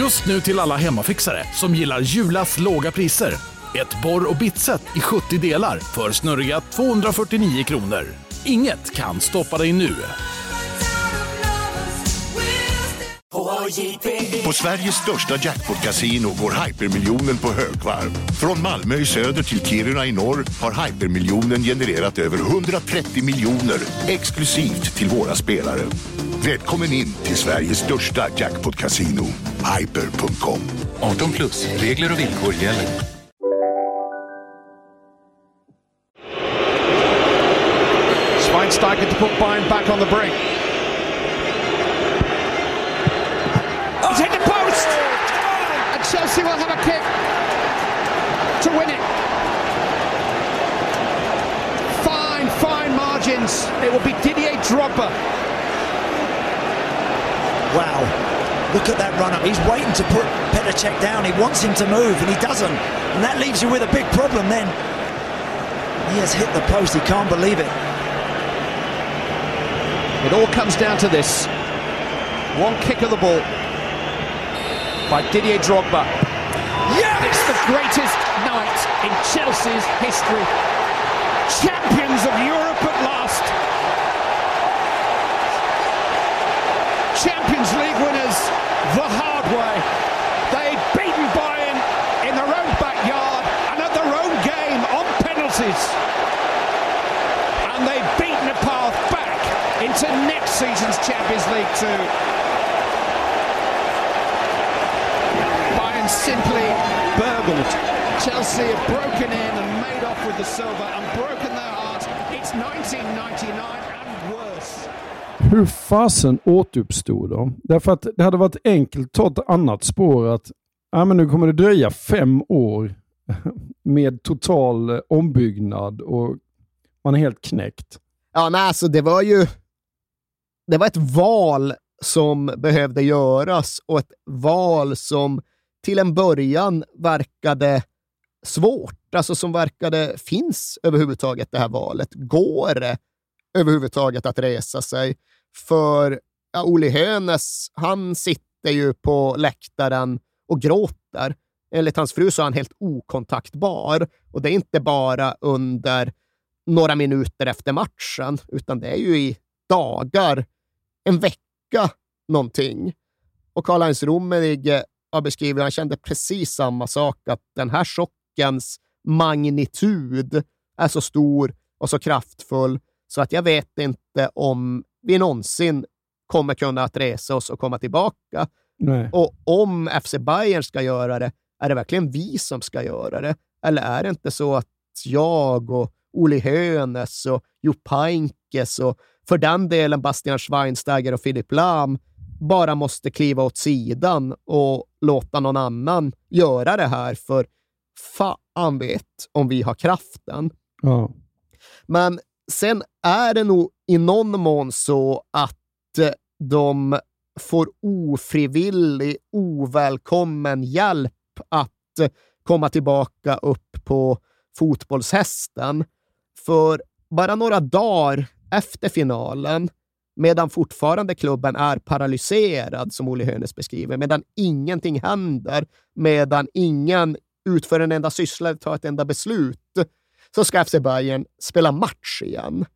Just nu till alla hemmafixare som gillar Julas låga priser. Ett borr och bitset i 70 delar för snurriga 249 kronor. Inget kan stoppa dig nu. På Sveriges största jackpot-kasino går hypermiljonen på högvarv. Från Malmö i söder till Kiruna i norr har hypermiljonen genererat över 130 miljoner exklusivt till våra spelare. Välkommen in till Sveriges största jackpot-casino, hyper.com. 18 plus, regler och villkor gäller. Schweinsteiger to put Bayern back on the brink. Oh, He's hit the post! And Chelsea will have a kick to win it. Fine, fine margins. It will be Didier Drogba. Wow. Look at that run up. He's waiting to put Petacek down. He wants him to move, and he doesn't. And that leaves you with a big problem then. He has hit the post. He can't believe it. It all comes down to this. One kick of the ball by Didier Drogba. Yeah! It's the greatest night in Chelsea's history. Champions of Europe at last. Champions League winners the hard way. They'd beaten Bayern in their own backyard and at their own game on penalties. And they've beaten a path back into next season's Champions League too. Bayern simply burgled. Chelsea have broken in and made off with the silver and broken their hearts. It's 1999 and worse. Hur fasen återuppstod de? Därför att det hade varit enkelt att ta ett annat spår att ja, men nu kommer det dröja fem år med total eh, ombyggnad och man är helt knäckt. Ja, nej, alltså det var ju... Det var ett val som behövde göras och ett val som till en början verkade svårt, alltså som verkade finns överhuvudtaget det här valet. Går det överhuvudtaget att resa sig? För ja, Oli Hönes, han sitter ju på läktaren och gråter. Enligt hans fru så är han helt okontaktbar och det är inte bara under några minuter efter matchen, utan det är ju i dagar, en vecka någonting. Och Karl-Heinz Rummenigge har beskrivit, han kände precis samma sak, att den här chockens magnitud är så stor och så kraftfull så att jag vet inte om vi någonsin kommer kunna att resa oss och komma tillbaka. Nej. Och om FC Bayern ska göra det, är det verkligen vi som ska göra det? Eller är det inte så att jag och Oli Hoeneß och Jo Peinkes och för den delen Bastian Schweinsteiger och Philipp Lahm bara måste kliva åt sidan och låta någon annan göra det här, för fan vet om vi har kraften. Ja. Men sen är det nog i någon mån så att eh, de får ofrivillig, ovälkommen hjälp att eh, komma tillbaka upp på fotbollshästen. För bara några dagar efter finalen, medan fortfarande klubben är paralyserad, som Olle Hönes beskriver, medan ingenting händer, medan ingen utför en enda syssla eller tar ett enda beslut, så ska FC Bayern spela match igen.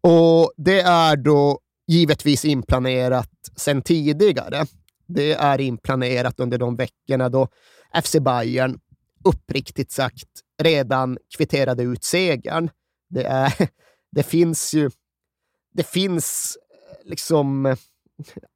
Och det är då givetvis inplanerat sedan tidigare. Det är inplanerat under de veckorna då FC Bayern uppriktigt sagt redan kvitterade ut segern. Det, är, det finns ju det finns eh, liksom eh,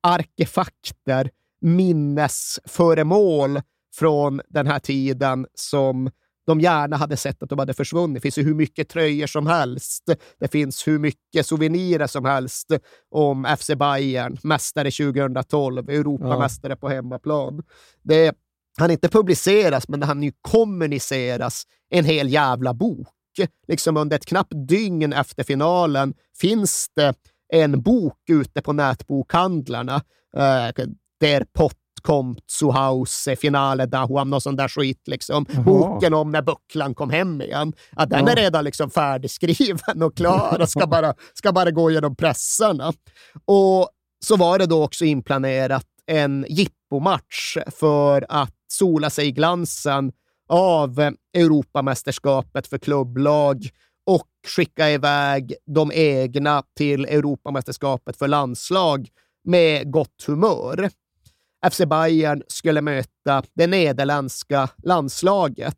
arkefakter, minnesföremål från den här tiden som de gärna hade sett att de hade försvunnit. Det finns ju hur mycket tröjor som helst. Det finns hur mycket souvenirer som helst om FC Bayern, mästare 2012, Europamästare på hemmaplan. Det han inte publiceras, men han ju kommuniceras en hel jävla bok. Liksom under ett knappt dygn efter finalen finns det en bok ute på nätbokhandlarna. Uh, Der Pott kommt zu Hause, finale dahuam, någon sån där skit. Liksom. Jaha. Boken om när bucklan kom hem igen. Ja, den Ja. är redan liksom färdigskriven och klar och ska bara, ska bara gå genom pressarna. Och så var det då också inplanerat en jippomatch för att sola sig i glansen av Europamästerskapet för klubblag och skicka iväg de egna till Europamästerskapet för landslag med gott humör. FC Bayern skulle möta det nederländska landslaget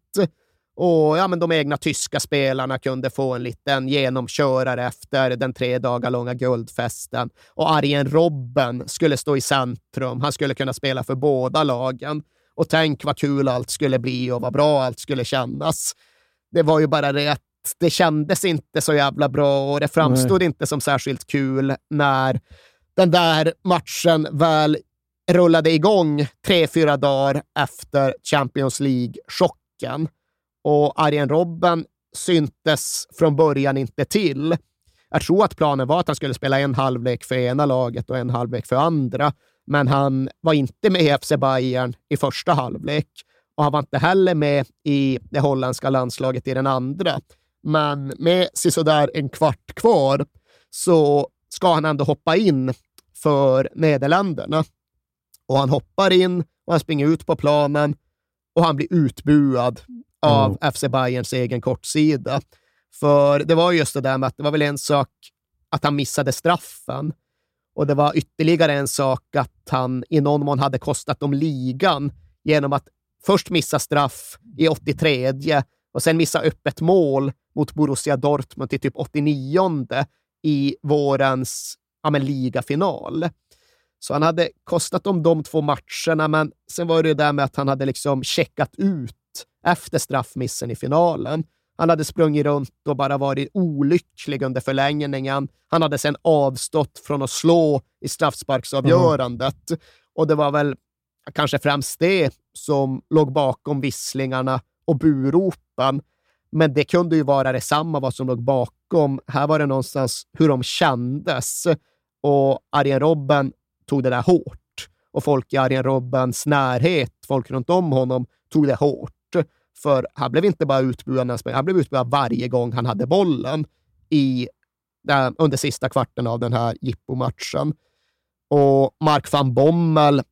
och ja, men de egna tyska spelarna kunde få en liten genomkörare efter den tre dagar långa guldfesten. Och Arjen Robben skulle stå i centrum. Han skulle kunna spela för båda lagen. Och tänk vad kul allt skulle bli och vad bra allt skulle kännas. Det var ju bara det att det kändes inte så jävla bra och det framstod Nej. inte som särskilt kul när den där matchen väl rullade igång tre, fyra dagar efter Champions League-chocken. Och Arjen Robben syntes från början inte till. Jag tror att planen var att han skulle spela en halvlek för ena laget och en halvlek för andra, men han var inte med i FC Bayern i första halvlek och han var inte heller med i det holländska landslaget i den andra. Men med sådär en kvart kvar så ska han ändå hoppa in för Nederländerna. Och han hoppar in och han springer ut på planen och han blir utbuad av mm. FC Bayerns egen kortsida. För det var just det där med att det var väl en sak att han missade straffen och det var ytterligare en sak att han i någon mån hade kostat dem ligan genom att först missa straff i 83 och sen missa öppet mål mot Borussia Dortmund i typ 89 i vårens ja, men, ligafinal. Så han hade kostat dem de två matcherna, men sen var det det där med att han hade liksom checkat ut efter straffmissen i finalen. Han hade sprungit runt och bara varit olycklig under förlängningen. Han hade sen avstått från att slå i straffsparksavgörandet. Mm. Och det var väl kanske främst det som låg bakom visslingarna och buropen. Men det kunde ju vara detsamma vad som låg bakom. Här var det någonstans hur de kändes. Och Arjen Robben tog det där hårt. Och folk i Arjen Robbens närhet, folk runt om honom, tog det hårt. För han blev inte bara utbuad när han blev utbuad varje gång han hade bollen i, där, under sista kvarten av den här jippomatchen. Och Mark van Bommel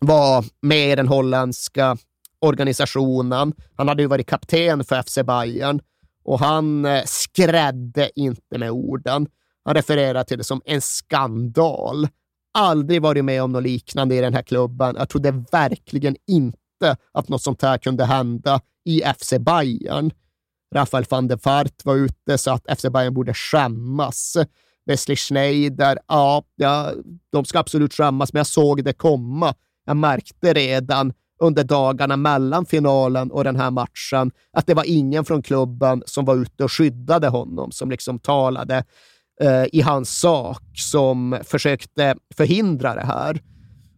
var med i den holländska organisationen. Han hade ju varit kapten för FC Bayern och han eh, skrädde inte med orden. Han refererar till det som en skandal. Aldrig varit med om något liknande i den här klubben. Jag trodde verkligen inte att något sånt här kunde hända i FC Bayern. Rafael van der Fart var ute så att FC Bayern borde skämmas. Wesley Schneider, ja, ja, de ska absolut skämmas, men jag såg det komma. Jag märkte redan under dagarna mellan finalen och den här matchen att det var ingen från klubben som var ute och skyddade honom, som liksom talade Eh, i hans sak, som försökte förhindra det här.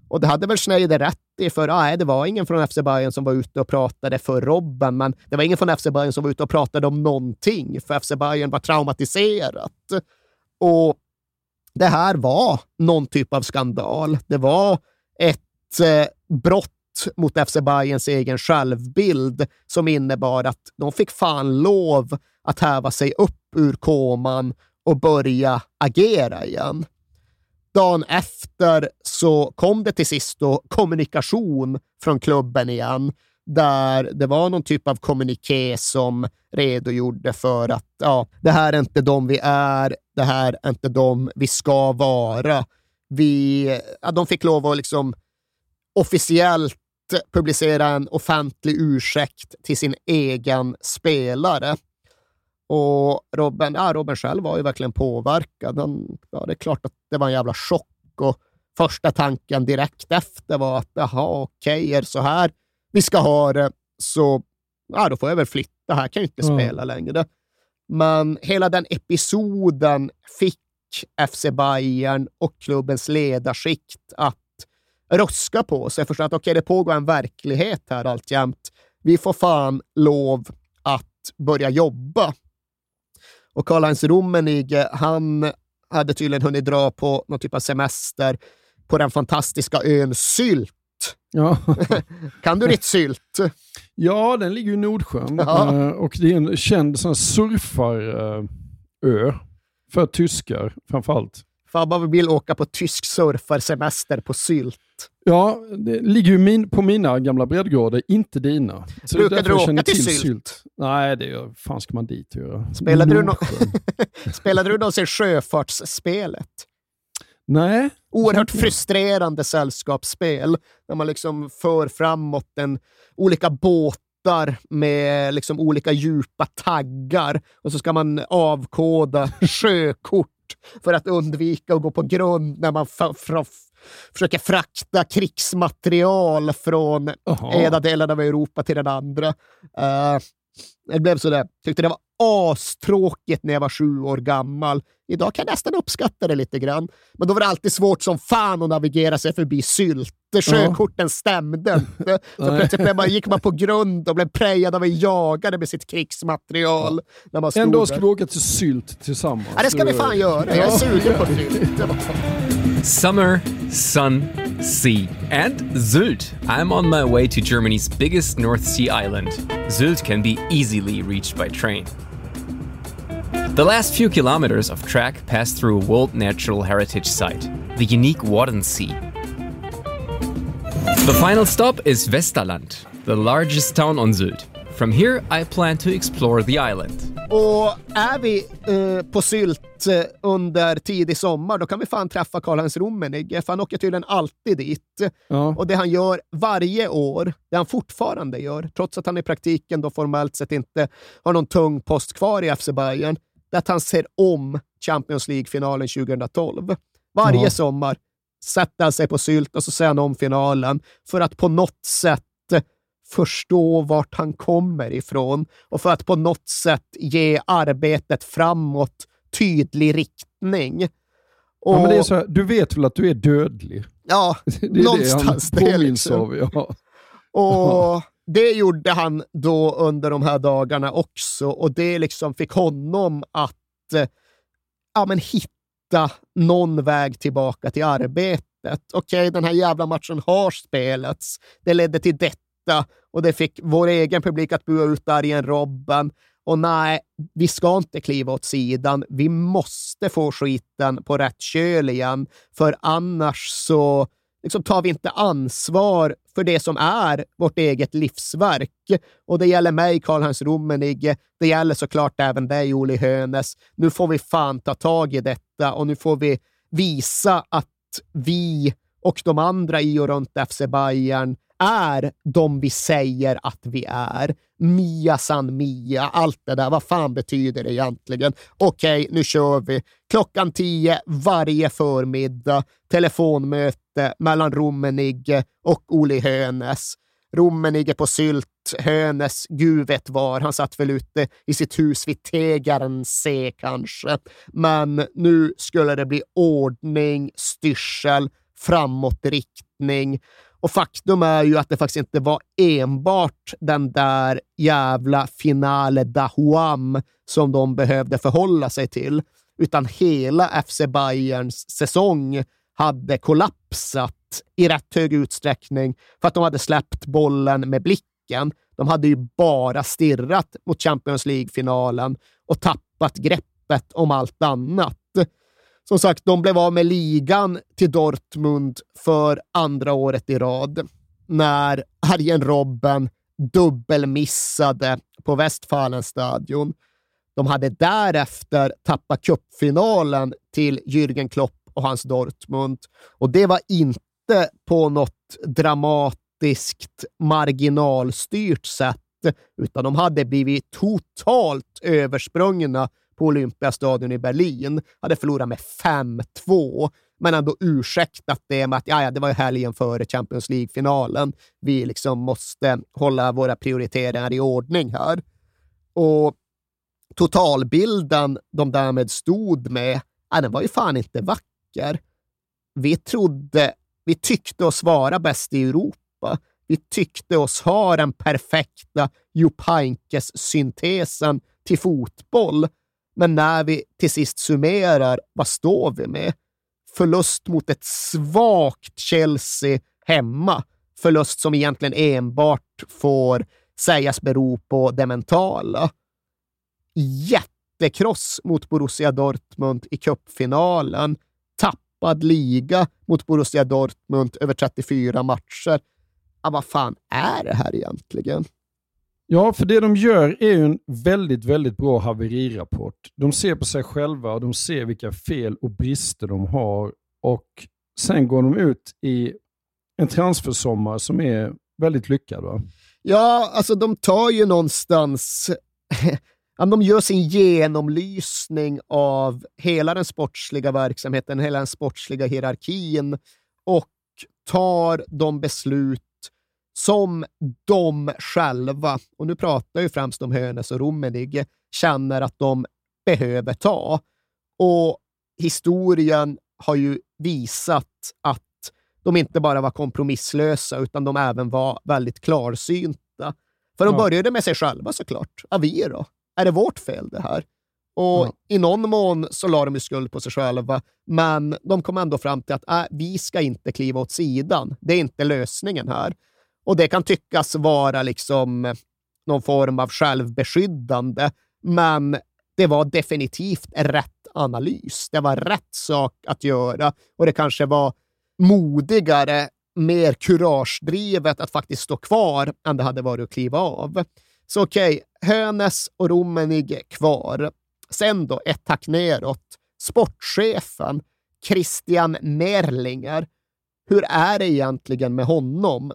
Och det hade väl Schneider rätt i, för ah, nej, det var ingen från FC Bayern som var ute och pratade för Robben, men det var ingen från FC Bayern som var ute och pratade om någonting, för FC Bayern var traumatiserat. Och det här var någon typ av skandal. Det var ett eh, brott mot FC Bayerns egen självbild som innebar att de fick fan lov att häva sig upp ur koman och börja agera igen. Dagen efter så kom det till sist då kommunikation från klubben igen, där det var någon typ av kommuniké som redogjorde för att ja, det här är inte de vi är, det här är inte de vi ska vara. Vi, ja, de fick lov att liksom officiellt publicera en offentlig ursäkt till sin egen spelare. Och Robin, ja, Robin själv var ju verkligen påverkad. Han, ja, det är klart att det var en jävla chock och första tanken direkt efter var att jaha, okej, okay, är det så här vi ska ha det så ja, då får jag väl flytta. Här kan jag inte mm. spela längre. Men hela den episoden fick FC Bayern och klubbens ledarskikt att ruska på sig. Förstå att okay, det pågår en verklighet här alltjämt. Vi får fan lov att börja jobba. Och Karl-Heinz Rummenigge, han hade tydligen hunnit dra på någon typ av semester på den fantastiska ön Sylt. Ja. kan du ditt Sylt? Ja, den ligger i Nordsjön ja. Eh, och det är en känd surfarö för tyskar framförallt. Fabba vill åka på tysk surfarsemester på Sylt. Ja, det ligger ju min, på mina gamla breddgrader, inte dina. Så Brukade du åka till till Sylt? Nej, det är, fan ska man dit göra? Spelade du, Nordsjön. Spelade du någonsin Sjöfartsspelet? Nej. Oerhört frustrerande sällskapsspel där man liksom för framåt en, olika båtar med liksom olika djupa taggar och så ska man avkoda sjökort för att undvika att gå på grund när man försöker frakta krigsmaterial från Jaha. ena delen av Europa till den andra. Eh, det blev sådär. Tyckte det var astråkigt när jag var sju år gammal. Idag kan jag nästan uppskatta det lite grann. Men då var det alltid svårt som fan att navigera sig förbi sylt. Sjökorten stämde inte. Så plötsligt blev man, gick man på grund och blev prejad av en jagare med sitt krigsmaterial. När man stod En dag där. ska vi åka till Sylt tillsammans. Ja, det ska vi fan göra. Jag är sugen på sylt. Summer, sun, sea, and Sylt. I'm on my way to Germany's biggest North Sea island. Sylt can be easily reached by train. The last few kilometers of track pass through a World Natural Heritage Site, the unique Waddensee. The final stop is Westerland, the largest town on Sylt. From here, I plan to explore the island. Och är vi eh, på Sylt eh, under tidig sommar, då kan vi fan träffa Karl-Heinz Rummenigge, för han åker tydligen alltid dit. Ja. Och det han gör varje år, det han fortfarande gör, trots att han i praktiken då formellt sett inte har någon tung post kvar i FC Bayern, att han ser om Champions League-finalen 2012. Varje Ja. sommar sätter han sig på Sylt och så ser han om finalen för att på något sätt förstå vart han kommer ifrån och för att på något sätt ge arbetet framåt tydlig riktning. Och, Ja, men det är så här, du vet väl att du är dödlig? ja, Det är någonstans. det han det liksom. av. Ja. Och det gjorde han då under de här dagarna också och det liksom fick honom att eh, ja, men hitta någon väg tillbaka till arbetet. Okej, den här jävla matchen har spelats. Det ledde till detta och det fick vår egen publik att bua ut Arjen Robben. Och nej, vi ska inte kliva åt sidan. Vi måste få skiten på rätt köl igen, för annars så liksom tar vi inte ansvar för det som är vårt eget livsverk. Och det gäller mig, Karl-Hans Rummenigge. Det gäller såklart även dig, Oli Hönes. Nu får vi fan ta tag i detta och nu får vi visa att vi och de andra i och runt FC Bayern är de vi säger att vi är. Mia san Mia, allt det där. Vad fan betyder det egentligen? Okej, nu kör vi. Klockan tio varje förmiddag. Telefonmöte mellan Rummenigge och Oli Hönes. Rummenigge på Sylt, Hönes, gud vet var. Han satt väl ute i sitt hus vid Tegernsee kanske. Men nu skulle det bli ordning, styrsel, framåtriktning. Och faktum är ju att det faktiskt inte var enbart den där jävla finale d'Ahuam som de behövde förhålla sig till, utan hela FC Bayerns säsong hade kollapsat i rätt hög utsträckning för att de hade släppt bollen med blicken. De hade ju bara stirrat mot Champions League-finalen och tappat greppet om allt annat. Som sagt, de blev av med ligan till Dortmund för andra året i rad när Arjen Robben dubbelmissade på Westfalenstadion. De hade därefter tappat cupfinalen till Jürgen Klopp och hans Dortmund. Och det var inte på något dramatiskt marginalstyrt sätt, utan de hade blivit totalt översprungna på Olympiastadion i Berlin. Hade förlorat med 5-2, men ändå ursäktat det med att ja, det var helgen före Champions League-finalen. Vi liksom måste hålla våra prioriteringar i ordning här. Och totalbilden de därmed stod med, ja, den var ju fan inte vacker. Vi trodde, vi tyckte oss vara bäst i Europa. Vi tyckte oss ha den perfekta Jupp syntesen till fotboll. Men när vi till sist summerar, vad står vi med? Förlust mot ett svagt Chelsea hemma. Förlust som egentligen enbart får sägas bero på det mentala. Jättekross mot Borussia Dortmund i cupfinalen. Tappad liga mot Borussia Dortmund över 34 matcher. Ja, vad fan är det här egentligen? Ja, för det de gör är ju en väldigt, väldigt bra haverirapport. De ser på sig själva och de ser vilka fel och brister de har och sen går de ut i en transfersommar som är väldigt lyckad. Va? Ja, alltså de tar ju någonstans de gör sin genomlysning av hela den sportsliga verksamheten, hela den sportsliga hierarkin och tar de beslut som de själva, och nu pratar jag främst om Hönes och Rummenigge, känner att de behöver ta. Och historien har ju visat att de inte bara var kompromisslösa, utan de även var väldigt klarsynta. För de ja. började med sig själva såklart. Avi då? Är det vårt fel det här? Och ja. i någon mån så la de ju skuld på sig själva, men de kom ändå fram till att äh, vi ska inte kliva åt sidan. Det är inte lösningen här. Och det kan tyckas vara liksom någon form av självbeskyddande, men det var definitivt rätt analys. Det var rätt sak att göra och det kanske var modigare, mer kuragedrivet att faktiskt stå kvar än det hade varit att kliva av. Så okej, okay, Hönes och Rummenig kvar. Sen då, ett tack neråt. Sportchefen Christian Merlinger, Hur är det egentligen med honom?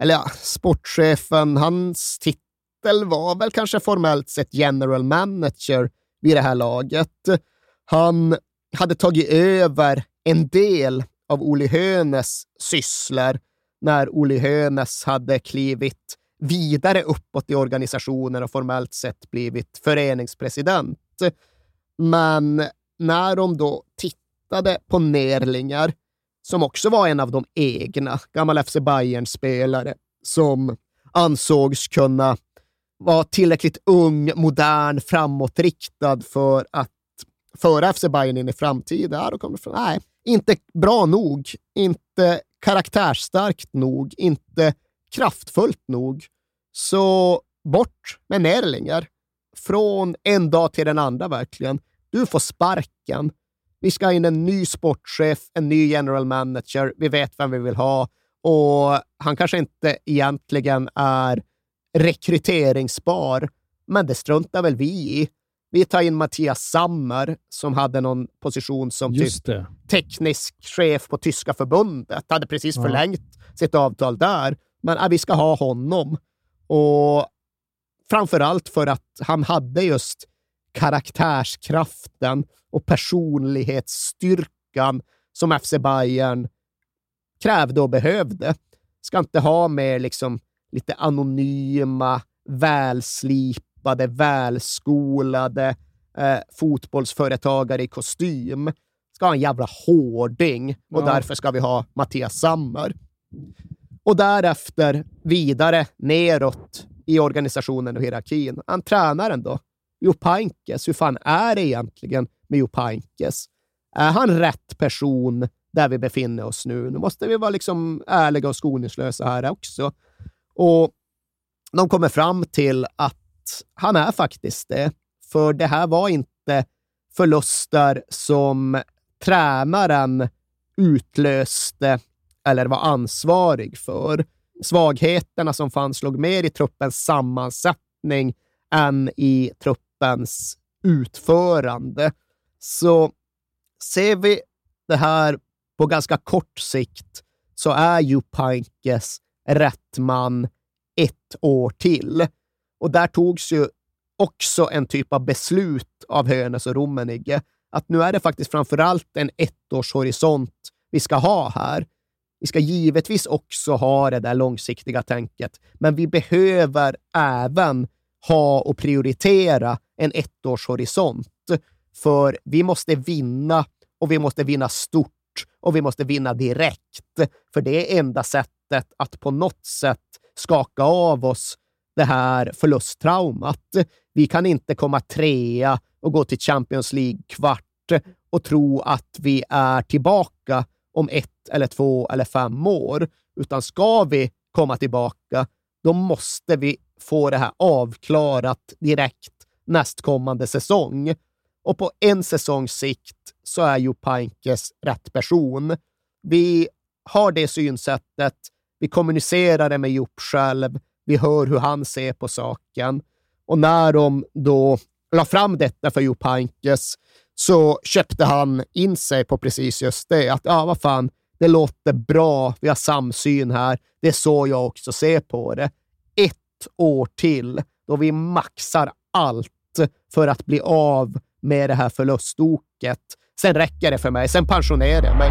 Eller ja, sportchefen, hans titel var väl kanske formellt sett general manager vid det här laget. Han hade tagit över en del av Oli Hönes sysslor när Oli Hönes hade klivit vidare uppåt i organisationen och formellt sett blivit föreningspresident. Men när de då tittade på Nerlingar, som också var en av de egna, gammal FC Bayern-spelare, som ansågs kunna vara tillräckligt ung, modern, framåtriktad för att föra FC Bayern in i framtiden. Ja, då kom det från, nej, inte bra nog, inte karaktärsstarkt nog, inte kraftfullt nog. Så bort med Nerlinger. Från en dag till den andra verkligen. Du får sparken. Vi ska ha in en ny sportchef, en ny general manager. Vi vet vem vi vill ha och han kanske inte egentligen är rekryteringsbar, men det struntar väl vi i. Vi tar in Mattias Sammer som hade någon position som typ teknisk chef på tyska förbundet. Hade precis ja. förlängt sitt avtal där. Men äh, vi ska ha honom. Och framför allt för att han hade just karaktärskraften och personlighetsstyrkan som FC Bayern krävde och behövde. Ska inte ha med liksom lite anonyma, välslipade, välskolade eh, fotbollsföretagare i kostym. Ska ha en jävla hårding och ja. därför ska vi ha Mattias Sammer. Och därefter vidare neråt i organisationen och hierarkin. Han tränaren då? Jopankes, Hur fan är det egentligen med Jo Pankes? Är han rätt person där vi befinner oss nu? Nu måste vi vara liksom ärliga och skoningslösa här också. Och de kommer fram till att han är faktiskt det. För det här var inte förluster som tränaren utlöste eller var ansvarig för. Svagheterna som fanns låg mer i truppens sammansättning än i truppens utförande. Så ser vi det här på ganska kort sikt så är ju Pankes rätt man ett år till. Och där togs ju också en typ av beslut av Hönes och Rummenigge att nu är det faktiskt framför allt en ettårshorisont vi ska ha här. Vi ska givetvis också ha det där långsiktiga tänket, men vi behöver även ha och prioritera en ettårshorisont. För vi måste vinna och vi måste vinna stort och vi måste vinna direkt. För det är enda sättet att på något sätt skaka av oss det här förlusttraumat. Vi kan inte komma trea och gå till Champions League-kvart och tro att vi är tillbaka om ett eller två eller fem år, utan ska vi komma tillbaka, då måste vi få det här avklarat direkt nästkommande säsong. Och på en säsongs sikt så är ju Pankes rätt person. Vi har det synsättet, vi kommunicerar det med Jupp själv, vi hör hur han ser på saken. Och när de då la fram detta för Jupp Hankes så köpte han in sig på precis just det. Att ja, vad fan, det låter bra, vi har samsyn här. Det är så jag också ser på det. Ett år till då vi maxar allt för att bli av med det här förlustoket. Sen räcker det för mig. Sen pensionerar jag mig.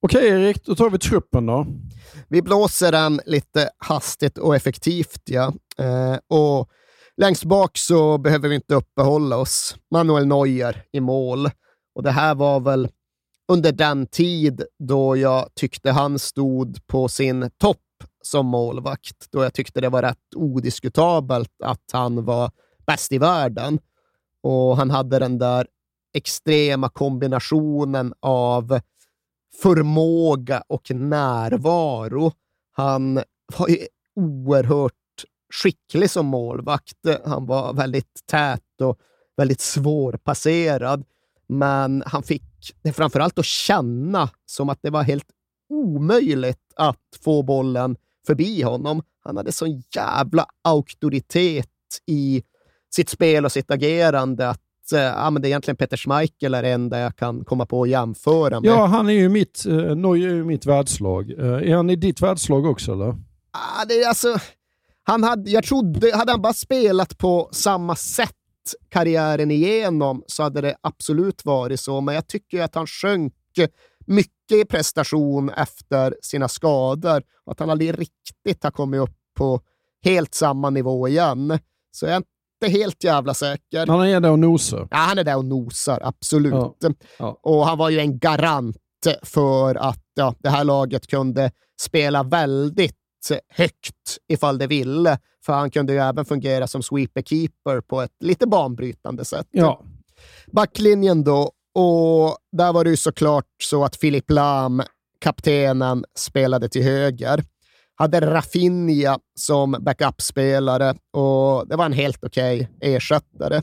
Okej Erik, då tar vi truppen då. Vi blåser den lite hastigt och effektivt. ja. Eh, och längst bak så behöver vi inte uppehålla oss. Manuel Neuer i mål. Och det här var väl under den tid då jag tyckte han stod på sin topp som målvakt. Då jag tyckte det var rätt odiskutabelt att han var bäst i världen. Och han hade den där extrema kombinationen av förmåga och närvaro. Han var ju oerhört skicklig som målvakt. Han var väldigt tät och väldigt svårpasserad, men han fick det framförallt att känna som att det var helt omöjligt att få bollen förbi honom. Han hade sån jävla auktoritet i sitt spel och sitt agerande att eh, ja, men det är egentligen Peter Schmeichel är en där jag kan komma på att jämföra med. Ja, han är ju mitt, eh, Neuer är ju mitt världslag. Eh, är han i ditt världslag också eller? Ah, det är alltså, han hade, jag trodde, hade han bara spelat på samma sätt karriären igenom så hade det absolut varit så, men jag tycker att han sjönk mycket i prestation efter sina skador och att han aldrig riktigt har kommit upp på helt samma nivå igen. Så jag är inte helt jävla säker. Han är där och nosar. Ja, han är där och nosar, absolut. Ja. Ja. Och han var ju en garant för att ja, det här laget kunde spela väldigt högt ifall det ville. För han kunde ju även fungera som sweeper-keeper på ett lite banbrytande sätt. Ja. Backlinjen då, och där var det ju såklart så att Filip Lam, kaptenen, spelade till höger hade Rafinha som backupspelare och det var en helt okej okay ersättare.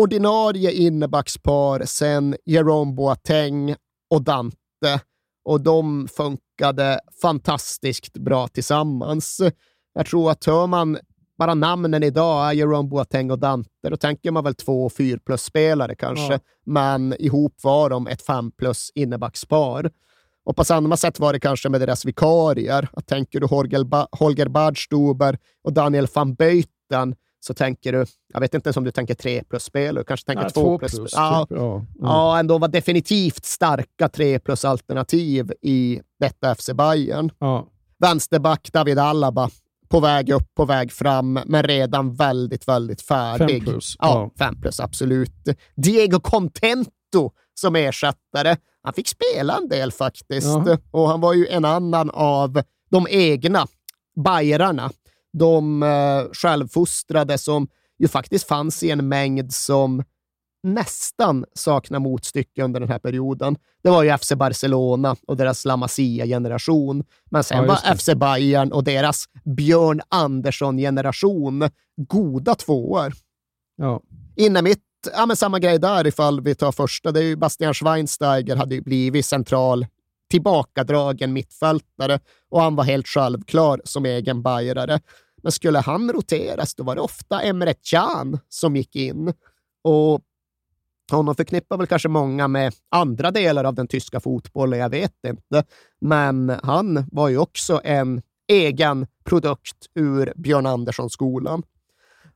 Ordinarie innebackspar sen Jerome Boateng och Dante. och de funkade fantastiskt bra tillsammans. Jag tror att hör man bara namnen idag är Jerome Boateng och Dante, då tänker man väl två fyr plus-spelare kanske, ja. men ihop var de ett fem plus innebackspar. Och på samma sätt var det kanske med deras vikarier. tänker du Holger Badstuber och Daniel van Buyten så tänker du, jag vet inte ens om du tänker tre plus-spel, du kanske tänker Nej, två plus. plus ja, typ, ja. Mm. ja, ändå var definitivt starka tre plus-alternativ i detta FC Bayern. Ja. Vänsterback David Alaba, på väg upp, på väg fram, men redan väldigt, väldigt färdig. Fem plus. Ja, ja. fem plus, absolut. Diego Contento som ersättare. Han fick spela en del faktiskt ja. och han var ju en annan av de egna Bajerarna de eh, självfostrade som ju faktiskt fanns i en mängd som nästan saknar motstycke under den här perioden. Det var ju FC Barcelona och deras La Masia-generation. Men sen ja, var FC Bayern och deras Björn Andersson-generation goda tvåor. Ja. Inne mitt, ja men samma grej där ifall vi tar första. Det är ju Bastian Schweinsteiger hade ju blivit central tillbakadragen mittfältare och han var helt självklar som egen bajrare. Men skulle han roteras, då var det ofta Emre Can som gick in. Och honom förknippar väl kanske många med andra delar av den tyska fotbollen, jag vet inte. Men han var ju också en egen produkt ur Björn Andersson-skolan.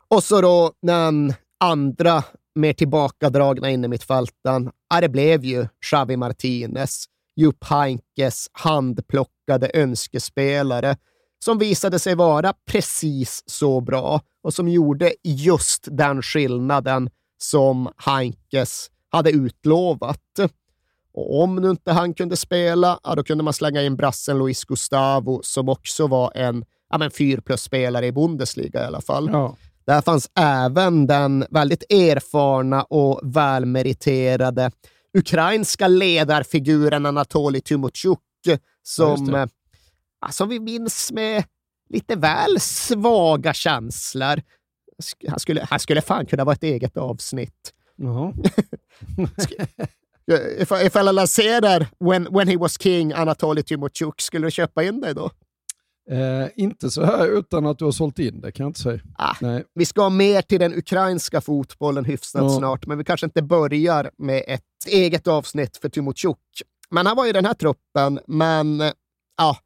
Och så då den andra mer tillbakadragna in i mittfältan. ja, det blev ju Xavi Martinez, Jupp Heinkes handplockade önskespelare som visade sig vara precis så bra och som gjorde just den skillnaden som Heinkes hade utlovat. Och om nu inte han kunde spela, ja, då kunde man slänga in brassen Luis Gustavo som också var en ja, men fyr plus-spelare i Bundesliga i alla fall. Ja. Där fanns även den väldigt erfarna och välmeriterade ukrainska ledarfiguren Anatolij Tymotjuk som som vi minns med lite väl svaga känslor. Han skulle, han skulle fan kunna vara ett eget avsnitt. Uh -huh. Ifall jag lanserar when, when he was king, Anatoly Tymotjuk, skulle du köpa in dig då? Eh, inte så här utan att du har sålt in det, kan jag inte säga. Ah, Nej. Vi ska mer till den ukrainska fotbollen hyfsat ja. snart, men vi kanske inte börjar med ett eget avsnitt för Tymotjuk. Men han var i den här truppen, men ja,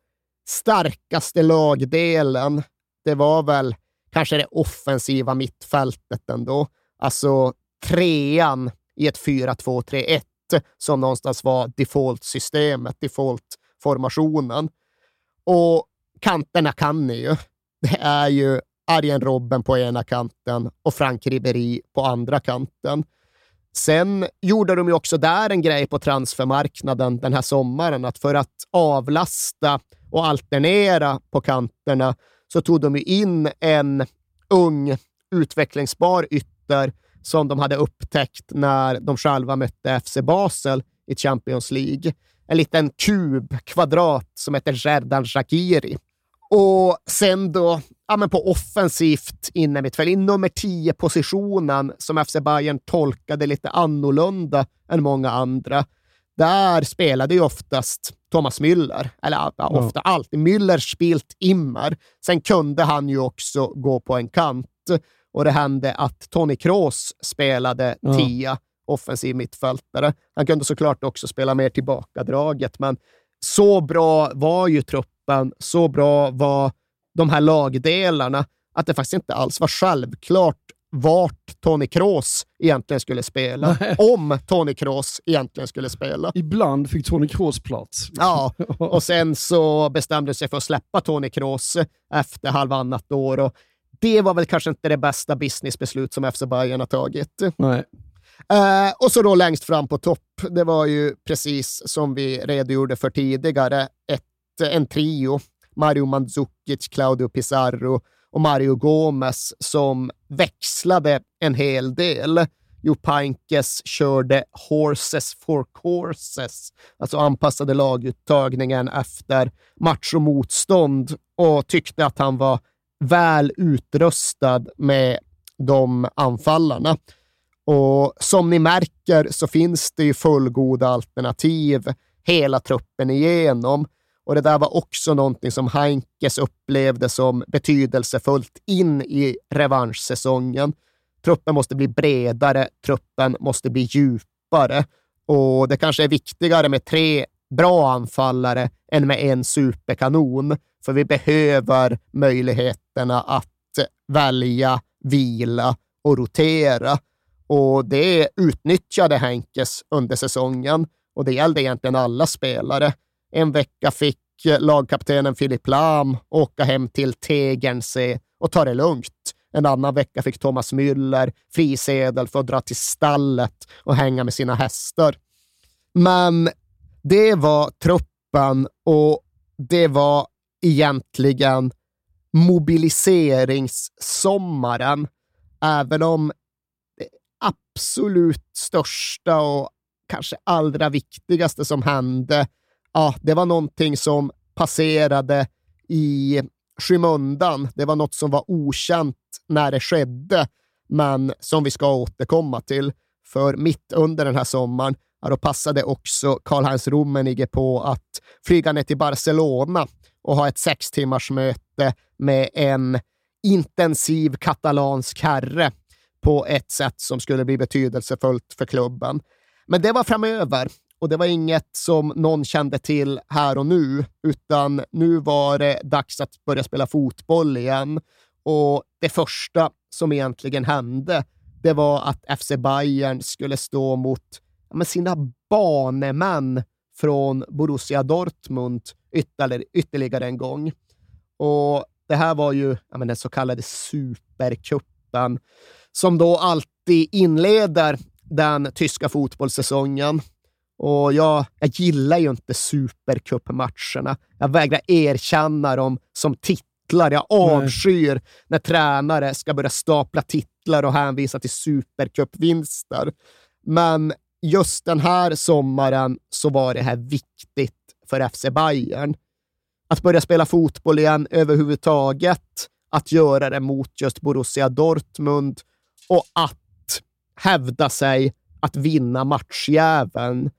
starkaste lagdelen, det var väl kanske det offensiva mittfältet ändå. Alltså trean i ett 4-2-3-1 som någonstans var default-systemet, default-formationen. Och kanterna kan ni ju. Det är ju Arjen Robben på ena kanten och Frank Ribéry på andra kanten. Sen gjorde de ju också där en grej på transfermarknaden den här sommaren, att för att avlasta och alternera på kanterna så tog de in en ung utvecklingsbar ytter som de hade upptäckt när de själva mötte FC Basel i Champions League. En liten kub, kvadrat, som heter Jerdan Shakiri. Och sen då, ja men på offensivt innermittfält, i nummer 10-positionen som FC Bayern tolkade lite annorlunda än många andra. Där spelade ju oftast Thomas Müller, eller ja, ofta ja. alltid. Müller spilt immer. Sen kunde han ju också gå på en kant och det hände att Tony Kroos spelade tia, offensiv mittfältare. Han kunde såklart också spela mer tillbakadraget, men så bra var ju truppen, så bra var de här lagdelarna att det faktiskt inte alls var självklart vart Tony Kroos egentligen skulle spela. Nej. Om Tony Kroos egentligen skulle spela. Ibland fick Tony Kroos plats. Ja, och sen så bestämde de sig för att släppa Tony Kroos efter halvannat år. Och det var väl kanske inte det bästa businessbeslut som FC Bayern har tagit. Nej. Eh, och så då längst fram på topp, det var ju precis som vi redogjorde för tidigare, ett, en trio. Mario Mandzukic, Claudio Pizarro och Mario Gomez som växlade en hel del. Jo, Pankes körde horses for courses, alltså anpassade laguttagningen efter match och motstånd och tyckte att han var väl utrustad med de anfallarna. Och som ni märker så finns det ju fullgoda alternativ hela truppen igenom. Och det där var också någonting som Heinkes upplevde som betydelsefullt in i revanschsäsongen. Truppen måste bli bredare, truppen måste bli djupare och det kanske är viktigare med tre bra anfallare än med en superkanon, för vi behöver möjligheterna att välja, vila och rotera. Och det utnyttjade Henkes under säsongen och det gällde egentligen alla spelare. En vecka fick eh, lagkaptenen Filip Lam åka hem till Tegernsee och ta det lugnt. En annan vecka fick Thomas Müller frisedel för att dra till stallet och hänga med sina hästar. Men det var truppen och det var egentligen mobiliseringssommaren, även om absolut största och kanske allra viktigaste som hände, ja, det var någonting som passerade i skymundan. Det var något som var okänt när det skedde, men som vi ska återkomma till. För mitt under den här sommaren, ja, då passade också Karl-Heinz Rummenigge på att flyga ner till Barcelona och ha ett sex timmars möte med en intensiv katalansk herre på ett sätt som skulle bli betydelsefullt för klubben. Men det var framöver och det var inget som någon kände till här och nu, utan nu var det dags att börja spela fotboll igen. Och det första som egentligen hände, det var att FC Bayern skulle stå mot ja, sina banemän från Borussia Dortmund ytterligare, ytterligare en gång. Och det här var ju ja, den så kallade supercupen som då alltid inleder den tyska fotbollssäsongen. Och jag, jag gillar ju inte supercupmatcherna. Jag vägrar erkänna dem som titlar. Jag avskyr när tränare ska börja stapla titlar och hänvisa till supercupvinster. Men just den här sommaren så var det här viktigt för FC Bayern. Att börja spela fotboll igen överhuvudtaget, att göra det mot just Borussia Dortmund och att hävda sig, att vinna matchjäveln,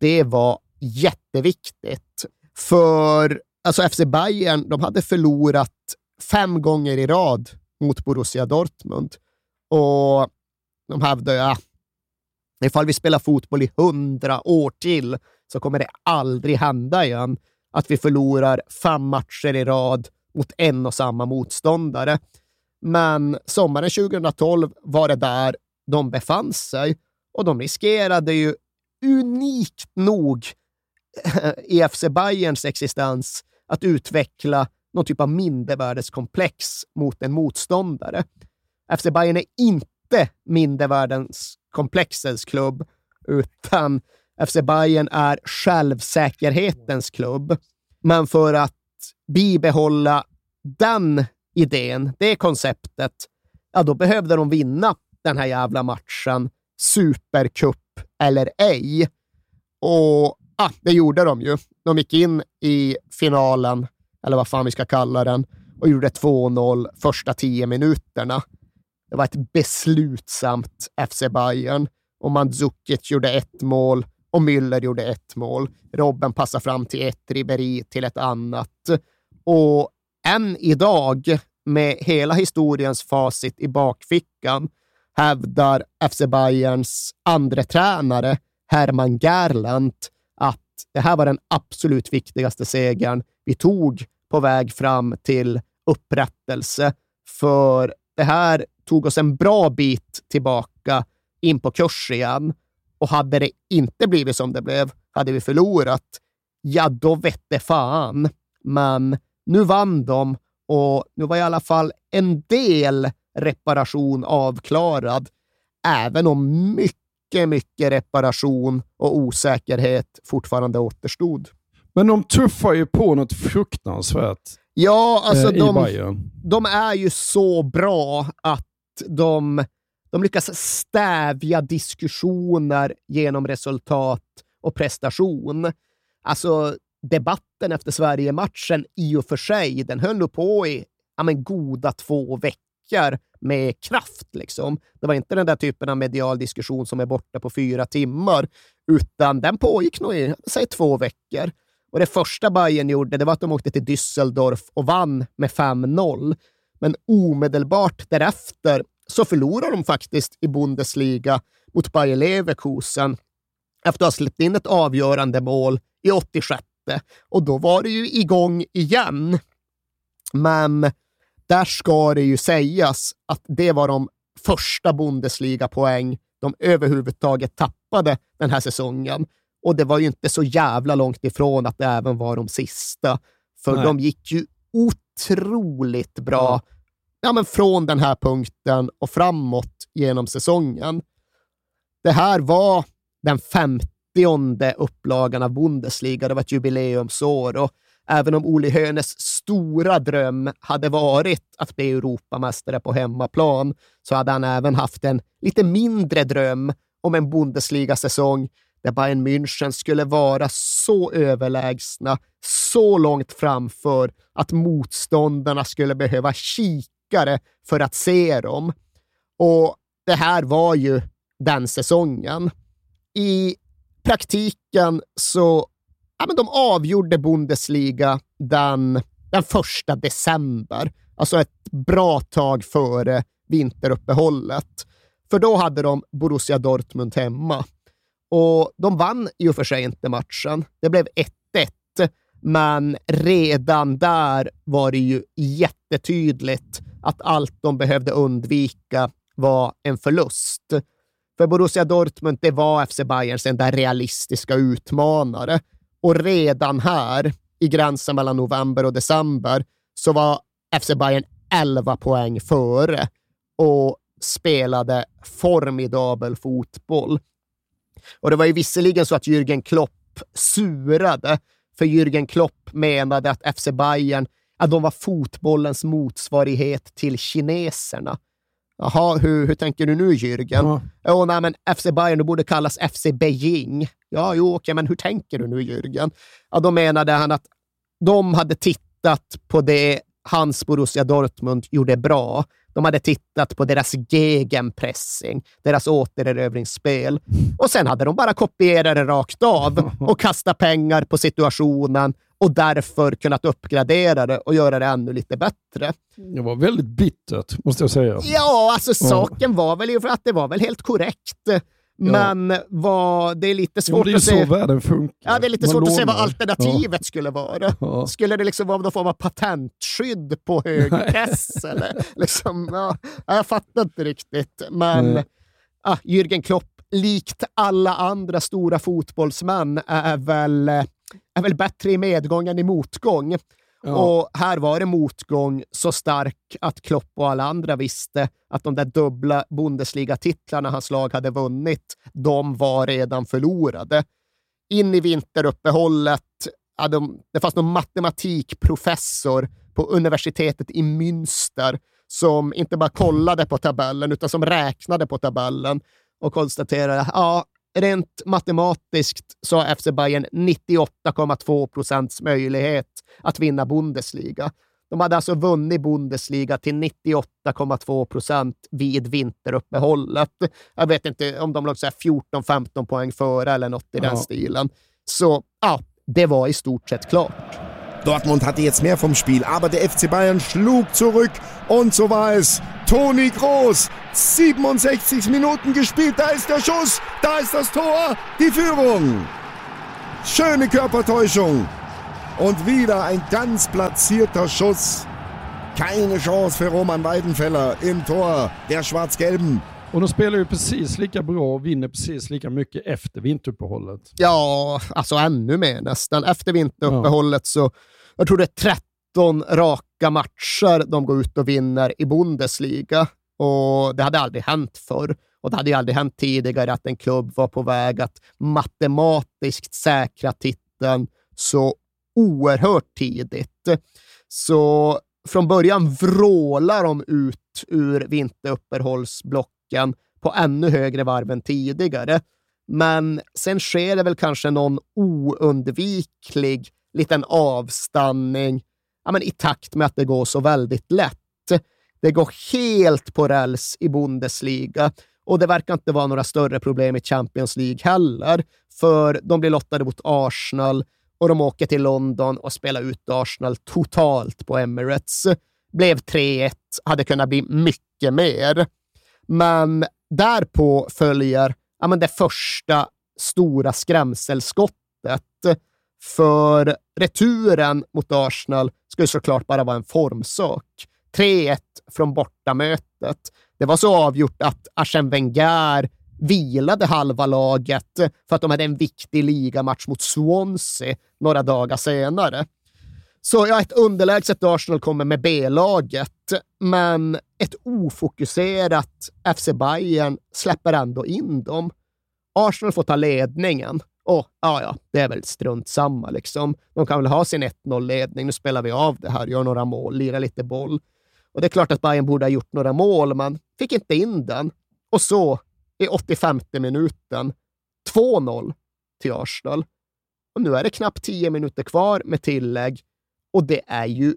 det var jätteviktigt. För alltså FC Bayern, de hade förlorat fem gånger i rad mot Borussia Dortmund. Och de hävdade, ja, ifall vi spelar fotboll i hundra år till så kommer det aldrig hända igen att vi förlorar fem matcher i rad mot en och samma motståndare. Men sommaren 2012 var det där de befann sig och de riskerade ju unikt nog eh, i FC Bayerns existens att utveckla någon typ av mindervärdeskomplex mot en motståndare. FC Bayern är inte mindervärdeskomplexens klubb, utan FC Bayern är självsäkerhetens klubb. Men för att bibehålla den idén, det konceptet, ja, då behövde de vinna den här jävla matchen, supercup eller ej. Och ah, det gjorde de ju. De gick in i finalen, eller vad fan vi ska kalla den, och gjorde 2-0 första tio minuterna. Det var ett beslutsamt FC Bayern och Mandzukic gjorde ett mål och Müller gjorde ett mål. Robben passade fram till ett, Ribéry till ett annat. Och än idag, med hela historiens facit i bakfickan, hävdar FC Bayerns andra tränare Hermann Gerland att det här var den absolut viktigaste segern vi tog på väg fram till upprättelse. För det här tog oss en bra bit tillbaka in på kurs igen. Och hade det inte blivit som det blev, hade vi förlorat, ja då vette fan. Men nu vann de och nu var i alla fall en del reparation avklarad, även om mycket, mycket reparation och osäkerhet fortfarande återstod. Men de tuffar ju på något fruktansvärt ja, alltså eh, i de, Bayern. De är ju så bra att de, de lyckas stävja diskussioner genom resultat och prestation. Alltså, debatten efter Sverige-matchen i och för sig, den höll nog på i ja, men, goda två veckor med kraft. Liksom. Det var inte den där typen av medial diskussion som är borta på fyra timmar, utan den pågick nog i säg, två veckor. Och det första Bayern gjorde det var att de åkte till Düsseldorf och vann med 5-0. Men omedelbart därefter så förlorade de faktiskt i Bundesliga mot Bayer Leverkusen efter att ha släppt in ett avgörande mål i 86. Och då var det ju igång igen. Men där ska det ju sägas att det var de första Bundesliga-poäng de överhuvudtaget tappade den här säsongen. Och det var ju inte så jävla långt ifrån att det även var de sista. För Nej. de gick ju otroligt bra ja, men från den här punkten och framåt genom säsongen. Det här var den femtionde upplagan av Bundesliga. Det var ett jubileumsår och även om Oli Hönes stora dröm hade varit att bli Europamästare på hemmaplan så hade han även haft en lite mindre dröm om en Bundesliga-säsong där Bayern München skulle vara så överlägsna, så långt framför att motståndarna skulle behöva kikare för att se dem. Och det här var ju den säsongen. I praktiken så ja, men de avgjorde Bundesliga den, den första december, alltså ett bra tag före vinteruppehållet. För då hade de Borussia Dortmund hemma. Och de vann i och för sig inte matchen. Det blev 1-1, men redan där var det ju jättetydligt att allt de behövde undvika var en förlust. För Borussia Dortmund, det var FC Bayerns enda realistiska utmanare. Och redan här, i gränsen mellan november och december, så var FC Bayern 11 poäng före och spelade formidabel fotboll. Och det var ju visserligen så att Jürgen Klopp surade, för Jürgen Klopp menade att FC Bayern att de var fotbollens motsvarighet till kineserna. Jaha, hur, hur tänker du nu Jürgen? Ja. Oh, nej, men FC Bayern borde kallas FC Beijing. Ja, jo, okej, men hur tänker du nu Jürgen? Ja, då menade han att de hade tittat på det hans Borussia Dortmund gjorde bra. De hade tittat på deras gegenpressing, deras återerövringsspel och sen hade de bara kopierat det rakt av och kastat pengar på situationen och därför kunnat uppgradera det och göra det ännu lite bättre. Det var väldigt bittert, måste jag säga. Ja, alltså saken var väl för att det var väl helt korrekt. Men ja. vad, det är lite svårt ja, att se... Det är så världen funkar. Ja, det är lite Man svårt lånar. att se vad alternativet ja. skulle vara. Ja. Skulle det liksom vara någon form av patentskydd på hög press? eller? Liksom, ja, jag fattar inte riktigt. Men ah, Jürgen Klopp, likt alla andra stora fotbollsmän, är väl, är väl bättre i medgång än i motgång. Ja. Och här var det motgång så stark att Klopp och alla andra visste att de där dubbla Bundesliga-titlarna hans lag hade vunnit, de var redan förlorade. In i vinteruppehållet, ja, de, det fanns någon matematikprofessor på universitetet i Münster som inte bara kollade på tabellen utan som räknade på tabellen och konstaterade ja, rent matematiskt så har FC Bayern 98,2 procents möjlighet att vinna Bundesliga. De hade alltså vunnit Bundesliga till 98,2 procent vid vinteruppehållet. Jag vet inte om de låg 14-15 poäng före eller något i ja. den stilen. Så ja, det var i stort sett klart. Dortmund hatte jetzt mehr vom Spiel, aber der FC Bayern schlug zurück und so war es. Toni Groß, 67 Minuten gespielt, da ist der Schuss, da ist das Tor, die Führung. Schöne Körpertäuschung und wieder ein ganz platzierter Schuss. Keine Chance für Roman Weidenfeller im Tor der Schwarz-Gelben. Och de spelar ju precis lika bra och vinner precis lika mycket efter vinteruppehållet. Ja, alltså ännu mer nästan. Efter vinteruppehållet ja. så jag tror det är 13 raka matcher de går ut och vinner i Bundesliga. Och Det hade aldrig hänt förr. Och det hade ju aldrig hänt tidigare att en klubb var på väg att matematiskt säkra titeln så oerhört tidigt. Så från början vrålar de ut ur vinteruppehållsblocken på ännu högre varv än tidigare. Men sen sker det väl kanske någon oundviklig liten avstanning ja, men i takt med att det går så väldigt lätt. Det går helt på räls i Bundesliga och det verkar inte vara några större problem i Champions League heller, för de blir lottade mot Arsenal och de åker till London och spelar ut Arsenal totalt på Emirates. Blev 3-1, hade kunnat bli mycket mer. Men därpå följer ja, men det första stora skrämselskottet. För returen mot Arsenal skulle såklart bara vara en formsak. 3-1 från bortamötet. Det var så avgjort att Arsène Wenger vilade halva laget för att de hade en viktig ligamatch mot Swansea några dagar senare. Så ja, ett underlägset Arsenal kommer med B-laget, men ett ofokuserat FC Bayern släpper ändå in dem. Arsenal får ta ledningen. Och ja, ja, det är väl strunt samma liksom. De kan väl ha sin 1-0-ledning. Nu spelar vi av det här, gör några mål, lirar lite boll. Och det är klart att Bayern borde ha gjort några mål, men fick inte in den. Och så, i 85 minuten, 2-0 till Arsenal. Och nu är det knappt 10 minuter kvar med tillägg och det är ju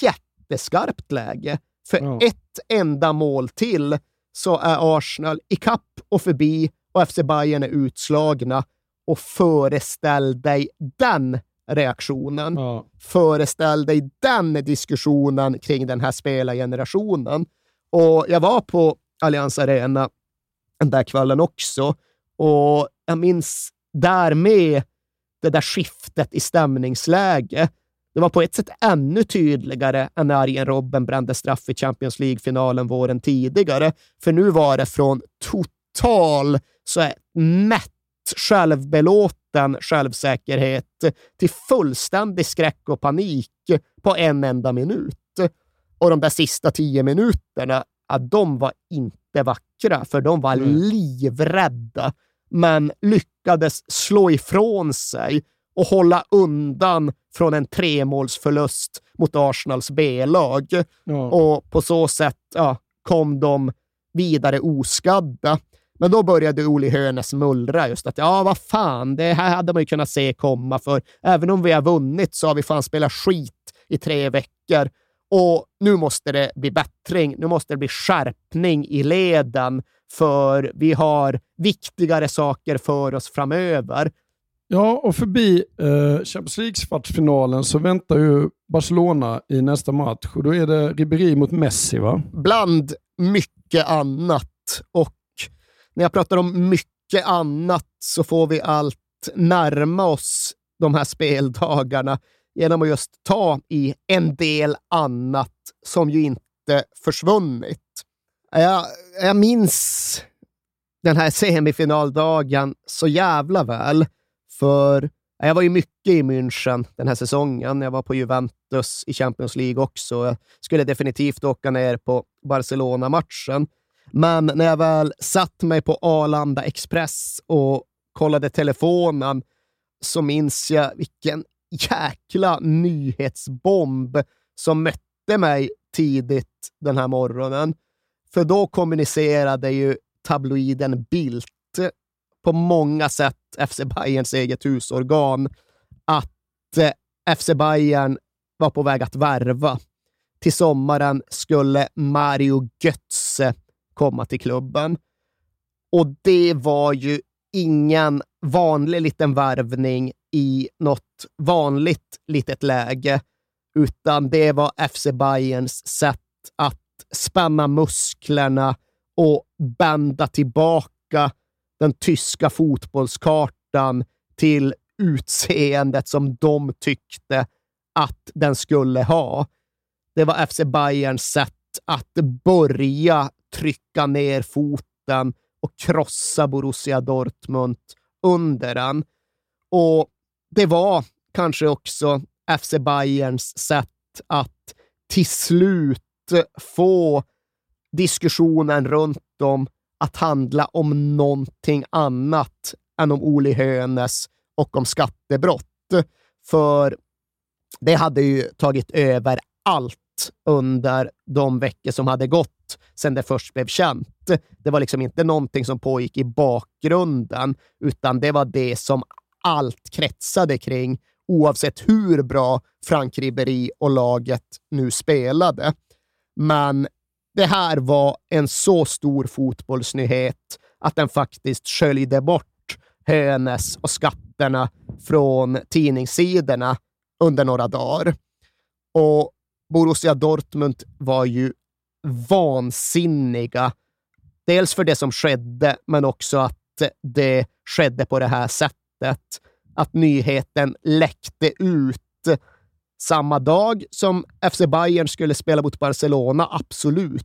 jätteskarpt läge. För ja. ett enda mål till så är Arsenal i kapp och förbi och FC Bayern är utslagna. Och föreställ dig den reaktionen. Ja. Föreställ dig den diskussionen kring den här spelargenerationen. Och jag var på Allianz Arena den där kvällen också och jag minns därmed det där skiftet i stämningsläge. Det var på ett sätt ännu tydligare än när Arjen Robben brände straff i Champions League-finalen våren tidigare. För nu var det från total så mätt självbelåten självsäkerhet till fullständig skräck och panik på en enda minut. Och de där sista tio minuterna, ja, de var inte vackra, för de var mm. livrädda, men lyckades slå ifrån sig och hålla undan från en tremålsförlust mot Arsenals B-lag. Ja. Och på så sätt ja, kom de vidare oskadda. Men då började Oli Hönes mullra just att ja, vad fan, det här hade man ju kunnat se komma, för även om vi har vunnit så har vi fan spelat skit i tre veckor och nu måste det bli bättring. Nu måste det bli skärpning i leden, för vi har viktigare saker för oss framöver. Ja, och förbi eh, Champions League-kvartsfinalen så väntar ju Barcelona i nästa match och då är det Ribéry mot Messi, va? Bland mycket annat. Och när jag pratar om mycket annat så får vi allt närma oss de här speldagarna genom att just ta i en del annat som ju inte försvunnit. Jag, jag minns den här semifinaldagen så jävla väl. För jag var ju mycket i München den här säsongen. Jag var på Juventus i Champions League också. Jag skulle definitivt åka ner på Barcelona-matchen. Men när jag väl satt mig på Arlanda Express och kollade telefonen så minns jag vilken jäkla nyhetsbomb som mötte mig tidigt den här morgonen. För då kommunicerade ju tabloiden Bildt på många sätt FC Bayerns eget husorgan att eh, FC Bayern var på väg att värva. Till sommaren skulle Mario Götze komma till klubben. Och det var ju ingen vanlig liten värvning i något vanligt litet läge, utan det var FC Bayerns sätt att spänna musklerna och bända tillbaka den tyska fotbollskartan till utseendet som de tyckte att den skulle ha. Det var FC Bayerns sätt att börja trycka ner foten och krossa Borussia Dortmund under den. Och det var kanske också FC Bayerns sätt att till slut få diskussionen runt om att handla om någonting annat än om Oli Hönes och om skattebrott. För det hade ju tagit över allt under de veckor som hade gått sedan det först blev känt. Det var liksom inte någonting som pågick i bakgrunden, utan det var det som allt kretsade kring, oavsett hur bra Frank Ribéry och laget nu spelade. Men det här var en så stor fotbollsnyhet att den faktiskt sköljde bort Hönes och skatterna från tidningssidorna under några dagar. Och Borussia Dortmund var ju vansinniga. Dels för det som skedde, men också att det skedde på det här sättet. Att nyheten läckte ut samma dag som FC Bayern skulle spela mot Barcelona, absolut.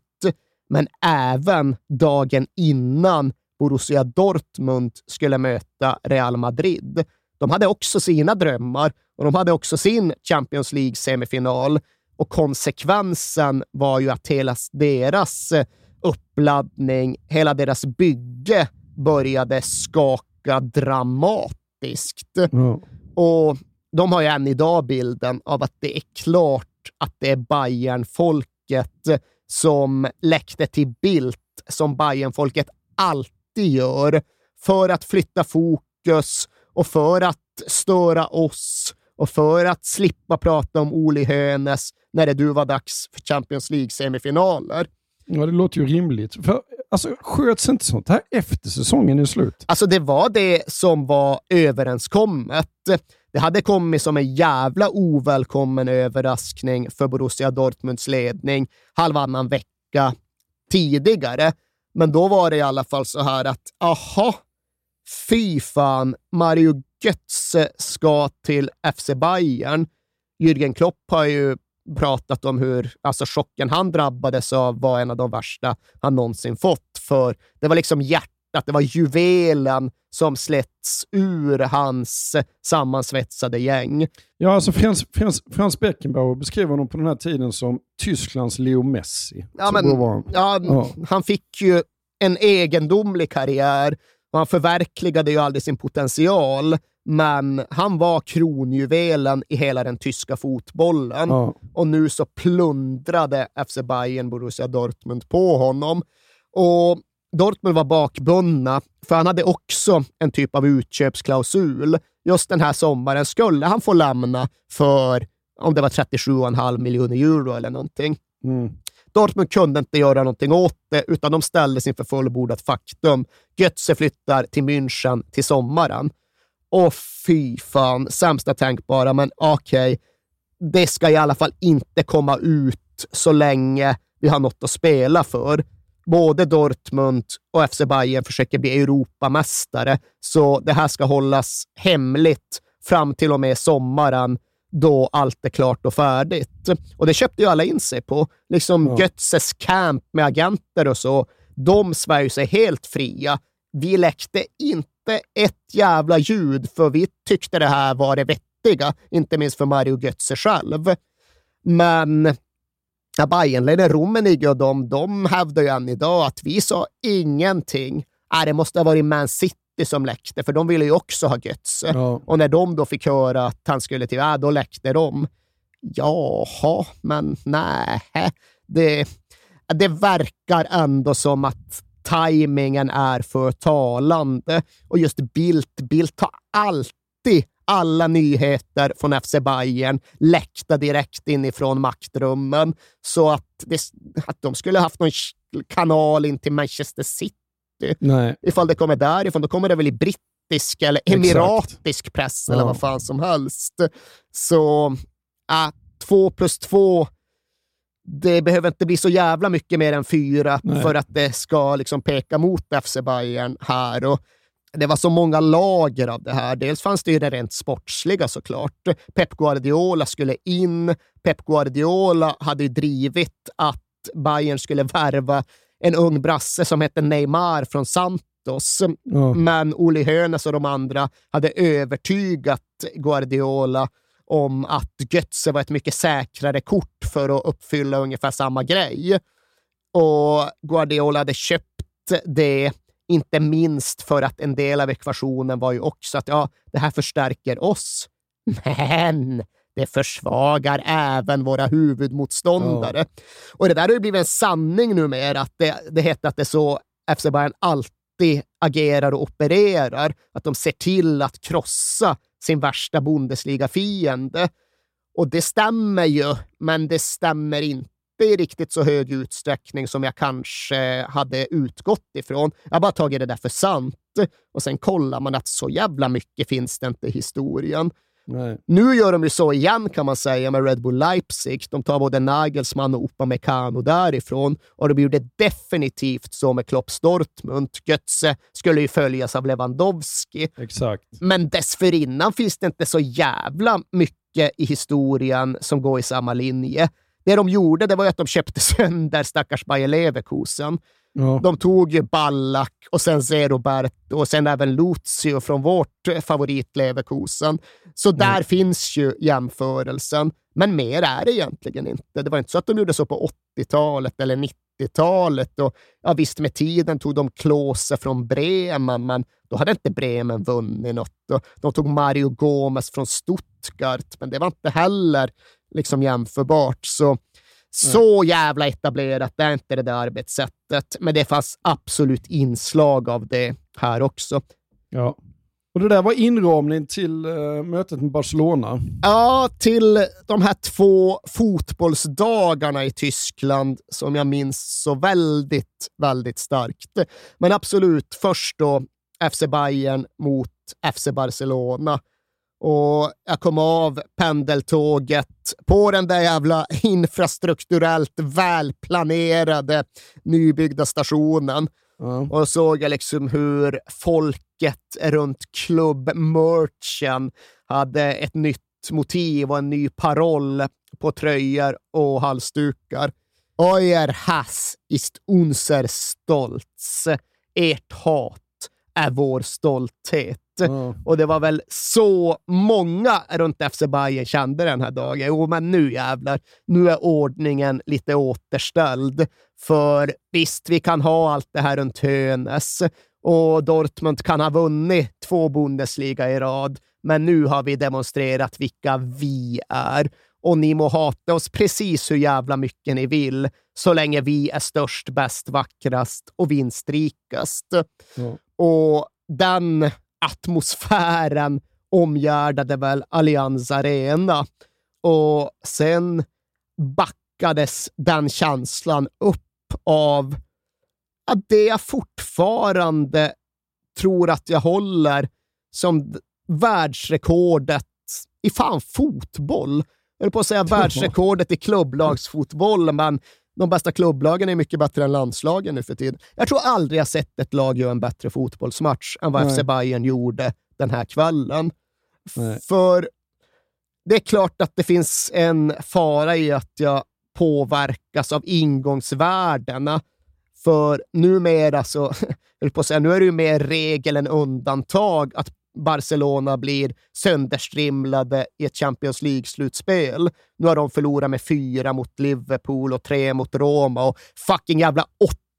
Men även dagen innan Borussia Dortmund skulle möta Real Madrid. De hade också sina drömmar och de hade också sin Champions League-semifinal. Och konsekvensen var ju att hela deras uppladdning, hela deras bygge började skaka dramatiskt. Ja. Och de har ju än idag bilden av att det är klart att det är Bayern-folket som läckte till Bildt, som Bayern-folket alltid gör, för att flytta fokus och för att störa oss och för att slippa prata om Oli Hönes när det du var dags för Champions League-semifinaler. Ja, det låter ju rimligt. För, alltså, sköts inte sånt här efter säsongen är slut? Alltså, det var det som var överenskommet. Det hade kommit som en jävla ovälkommen överraskning för Borussia Dortmunds ledning halvannan vecka tidigare. Men då var det i alla fall så här att, aha, fy fan, Mario Götze ska till FC Bayern. Jürgen Klopp har ju pratat om hur alltså chocken han drabbades av var en av de värsta han någonsin fått. För det var liksom hjärtat, det var juvelen som släppts ur hans sammansvetsade gäng. Ja, alltså Frans, Frans, Frans Beckenbauer beskrev honom på den här tiden som Tysklands Leo Messi. Ja, men, han. ja, Ja. Han fick ju en egendomlig karriär och han förverkligade ju aldrig sin potential. Men han var kronjuvelen i hela den tyska fotbollen. Ja. Och nu så plundrade FC Bayern Borussia Dortmund på honom. Och Dortmund var bakbundna, för han hade också en typ av utköpsklausul. Just den här sommaren skulle han få lämna för, om det var 37,5 miljoner euro eller någonting. Mm. Dortmund kunde inte göra någonting åt det, utan de ställdes inför fullbordat faktum. Götze flyttar till München till sommaren. Och fy fan, sämsta tänkbara, men okej. Det ska i alla fall inte komma ut så länge vi har något att spela för. Både Dortmund och FC Bayern försöker bli Europamästare, så det här ska hållas hemligt fram till och med sommaren då allt är klart och färdigt. Och det köpte ju alla in sig på. Liksom Ja. Götzes camp med agenter och så, de svär ju sig helt fria. Vi läckte inte ett jävla ljud, för vi tyckte det här var det vettiga, inte minst för Mario Götze själv. Men ja, Bayernledaren Rummenigge och de, de hävdar ju än idag att vi sa ingenting. Äh, det måste ha varit Man City som läckte, för de ville ju också ha Götze. Ja. Och när de då fick höra att han skulle till, äh, då läckte de. Jaha, men nej. Det, det verkar ändå som att tajmingen är för talande. Och just Bildt, Bildt har alltid alla nyheter från FC Bayern läckta direkt inifrån maktrummen. Så att, det, att de skulle haft någon kanal in till Manchester City, Nej. ifall det kommer därifrån, då kommer det väl i brittisk eller Exakt. emiratisk press eller Ja. vad fan som helst. Så äh, två plus två, det behöver inte bli så jävla mycket mer än fyra Nej. för att det ska liksom peka mot FC Bayern här. Och det var så många lager av det här. Dels fanns det ju det rent sportsliga såklart. Pep Guardiola skulle in. Pep Guardiola hade drivit att Bayern skulle värva en ung brasse som hette Neymar från Santos. Ja. Men Oli Hoeneß och de andra hade övertygat Guardiola om att Götze var ett mycket säkrare kort för att uppfylla ungefär samma grej. Och Guardiola hade köpt det, inte minst för att en del av ekvationen var ju också att ja, det här förstärker oss. Men det försvagar även våra huvudmotståndare. Och det där har ju blivit en sanning numera, att det, det heter att det är så FC Bayern alltid agerar och opererar, att de ser till att krossa sin värsta Bundesliga-fiende. Och det stämmer ju, men det stämmer inte inte i riktigt så hög utsträckning som jag kanske hade utgått ifrån. Jag har bara tagit det där för sant och sen kollar man att så jävla mycket finns det inte i historien. Nej. Nu gör de ju så igen kan man säga med Red Bull Leipzig. De tar både Nagelsmann och Upamecano därifrån och de gjorde definitivt så med Klopps Dortmund. Götze skulle ju följas av Lewandowski. Exakt. Men dessförinnan finns det inte så jävla mycket i historien som går i samma linje. Det de gjorde det var att de köpte sönder stackars Bayer Leverkusen. Ja. De tog ju Ballack och sen Zeroberto och sen även Lucio från vårt favorit Leverkusen. Så där finns ju jämförelsen. Men mer är det egentligen inte. Det var inte så att de gjorde så på 80-talet eller 90-talet. Och, ja, visst, med tiden tog de Klose från Bremen, men då hade inte Bremen vunnit något. Och de tog Mario Gomez från Stuttgart, men det var inte heller liksom jämförbart. Så så jävla etablerat är inte det där arbetssättet, men det fanns absolut inslag av det här också. Ja. Och det där var inramning till uh, mötet med Barcelona. Ja, till de här två fotbollsdagarna i Tyskland som jag minns så väldigt, väldigt starkt. Men absolut, först då FC Bayern mot FC Barcelona. Och jag kom av pendeltåget på den där jävla infrastrukturellt välplanerade nybyggda stationen. Ja. Och såg jag liksom hur folket runt klubbmerchen hade ett nytt motiv och en ny paroll på tröjor och halsdukar. Euer Hass ist unser Stolz. Ert hat är vår stolthet. Ja. Och det var väl så många runt FC Bayern kände den här dagen. Jo, men nu jävlar, nu är ordningen lite återställd. För visst, vi kan ha allt det här runt Hönes och Dortmund kan ha vunnit två Bundesliga i rad, men nu har vi demonstrerat vilka vi är. Och ni må hata oss precis hur jävla mycket ni vill, så länge vi är störst, bäst, vackrast och vinstrikast. Ja. Och den atmosfären omgärdade väl Allianz Arena. Och sen backades den känslan upp av att det jag fortfarande tror att jag håller som världsrekordet i fan fotboll. Jag höll på att säga världsrekordet i klubblagsfotboll, men de bästa klubblagen är mycket bättre än landslagen nu för tiden. Jag tror aldrig jag sett ett lag göra en bättre fotbollsmatch än vad Nej. FC Bayern gjorde den här kvällen. Nej. För det är klart att det finns en fara i att jag påverkas av ingångsvärdena. För numera så, jag på att säga, nu är det ju mer regel än undantag att Barcelona blir sönderstrimlade i ett Champions League-slutspel. Nu har de förlorat med fyra mot Liverpool och tre mot Roma och fucking jävla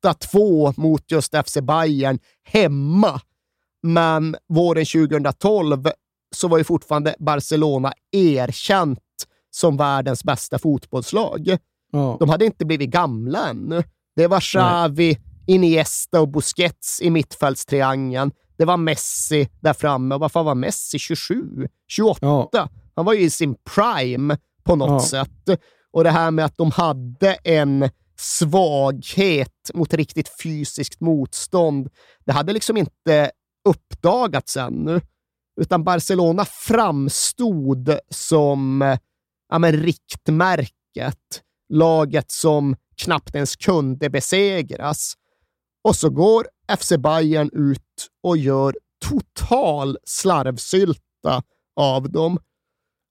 8-2 mot just FC Bayern hemma. Men våren 2012 så var ju fortfarande Barcelona erkänt som världens bästa fotbollslag. Ja. De hade inte blivit gamla ännu. Det var Xavi, Iniesta och Busquets i mittfältstriangeln. Det var Messi där framme. Och vad fan var Messi? 27? 28? Ja. Han var ju i sin prime på något Ja. sätt. Och det här med att de hade en svaghet mot riktigt fysiskt motstånd, det hade liksom inte uppdagats ännu. Utan Barcelona framstod som ja, men riktmärket. Laget som knappt ens kunde besegras. Och så går FC Bayern ut och gör total slarvsylta av dem.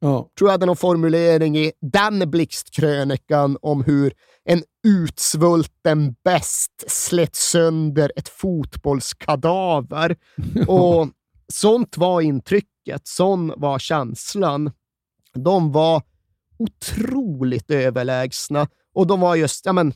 Ja. tror jag hade någon formulering i den blixtkrönikan om hur en utsvulten bäst slet sönder ett fotbollskadaver. Och sånt var intrycket, sån var känslan. De var otroligt överlägsna och de var just, ja men,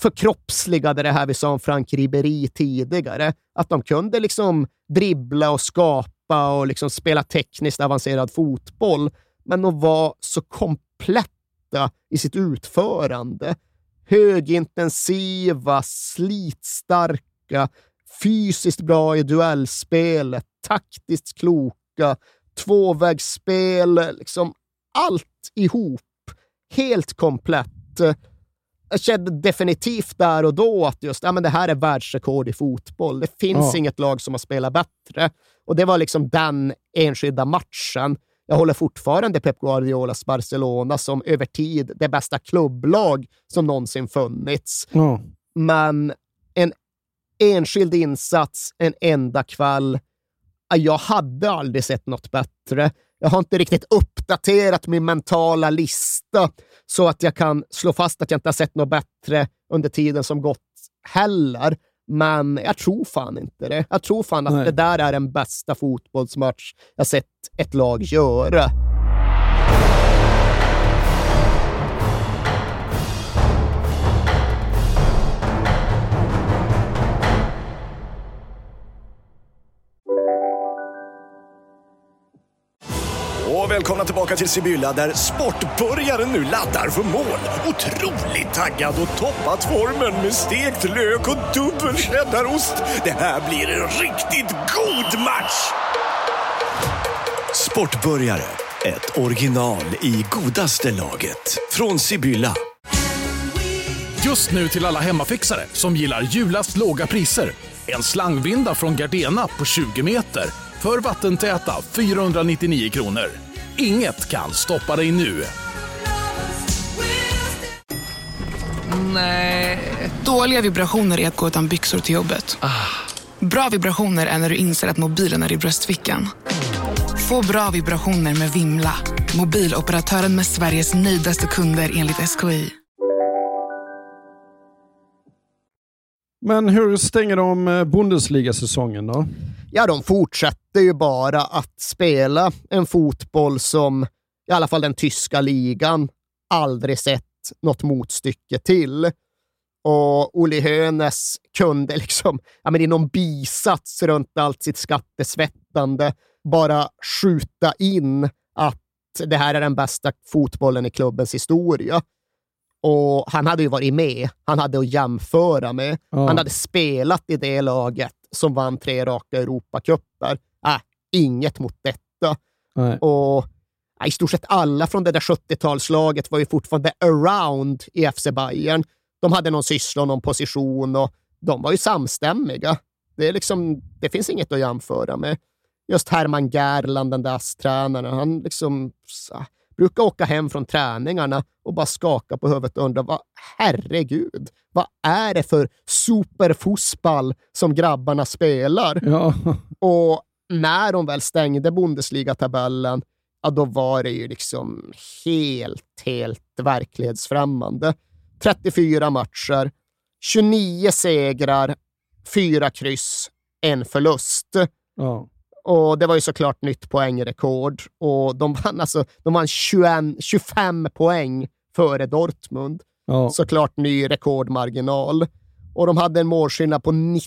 förkroppsligade det här vi sa om Frank Ribéry tidigare. Att de kunde liksom dribbla och skapa och liksom spela tekniskt avancerad fotboll, men de var så kompletta i sitt utförande. Högintensiva, slitstarka, fysiskt bra i duellspelet, taktiskt kloka, tvåvägsspel, liksom allt ihop. Helt komplett jag kände definitivt där och då att just ja, men det här är världsrekord i fotboll. Det finns Ja. inget lag som har spelat bättre. Och det var liksom den enskilda matchen. Jag håller fortfarande Pep Guardiolas Barcelona som över tid det bästa klubblag som någonsin funnits. Ja. Men en enskild insats, en enda kväll. ja, Jag hade aldrig sett något bättre. Jag har inte riktigt uppdaterat min mentala lista så att jag kan slå fast att jag inte har sett något bättre under tiden som gått heller. Men jag tror fan inte det. Jag tror fan att Nej. det där är den bästa fotbollsmatch jag sett ett lag göra. Och välkomna tillbaka till Sibylla där sportbörjaren nu laddar för mål. Otroligt taggad och toppat formen med stekt lök och dubbel cheddarost. Det här blir en riktigt god match! Sportbörjare, ett original i godaste laget. Från Sibylla. Just nu till alla hemmafixare som gillar julast låga priser. En slangvinda från Gardena på 20 meter för vattentäta 499 kronor. Inget kan stoppa dig nu. Nej. Dåliga vibrationer är att gå utan byxor till jobbet. Bra vibrationer är när du inser att mobilen är i bröstfickan. Få bra vibrationer med Vimla. Mobiloperatören med Sveriges nöjdaste kunder enligt SKI. Men hur stänger de eh, Bundesliga-säsongen då? Ja, de fortsätter ju bara att spela en fotboll som i alla fall den tyska ligan aldrig sett något motstycke till. Och Uli Hoeneß kunde liksom, ja, men i någon bisats runt allt sitt skattesvettande bara skjuta in att det här är den bästa fotbollen i klubbens historia. Och han hade ju varit med. Han hade att jämföra med. Ja. Han hade spelat i det laget som vann tre raka Europacuper. Äh, inget mot detta. Nej. Och ja, i stort sett alla från det där 70-talslaget var ju fortfarande around i FC Bayern. De hade någon syssla och någon position och de var ju samstämmiga. Det, är liksom, det finns inget att jämföra med. Just Hermann Gerland, den där ASS-tränaren, han liksom så, brukar åka hem från träningarna och bara skaka på huvudet och undra, vad, herregud, vad är det för superfotboll som grabbarna spelar? Ja. Och när de väl stängde Bundesliga-tabellen, ja, då var det ju liksom helt, helt verklighetsfrämmande. 34 matcher, 29 segrar, 4 kryss, en förlust. Ja. Och det var ju såklart nytt poängrekord. Och de vann alltså de vann 21, 25 poäng före Dortmund. Ja. Såklart ny rekordmarginal. Och de hade en målskillnad på 98-18.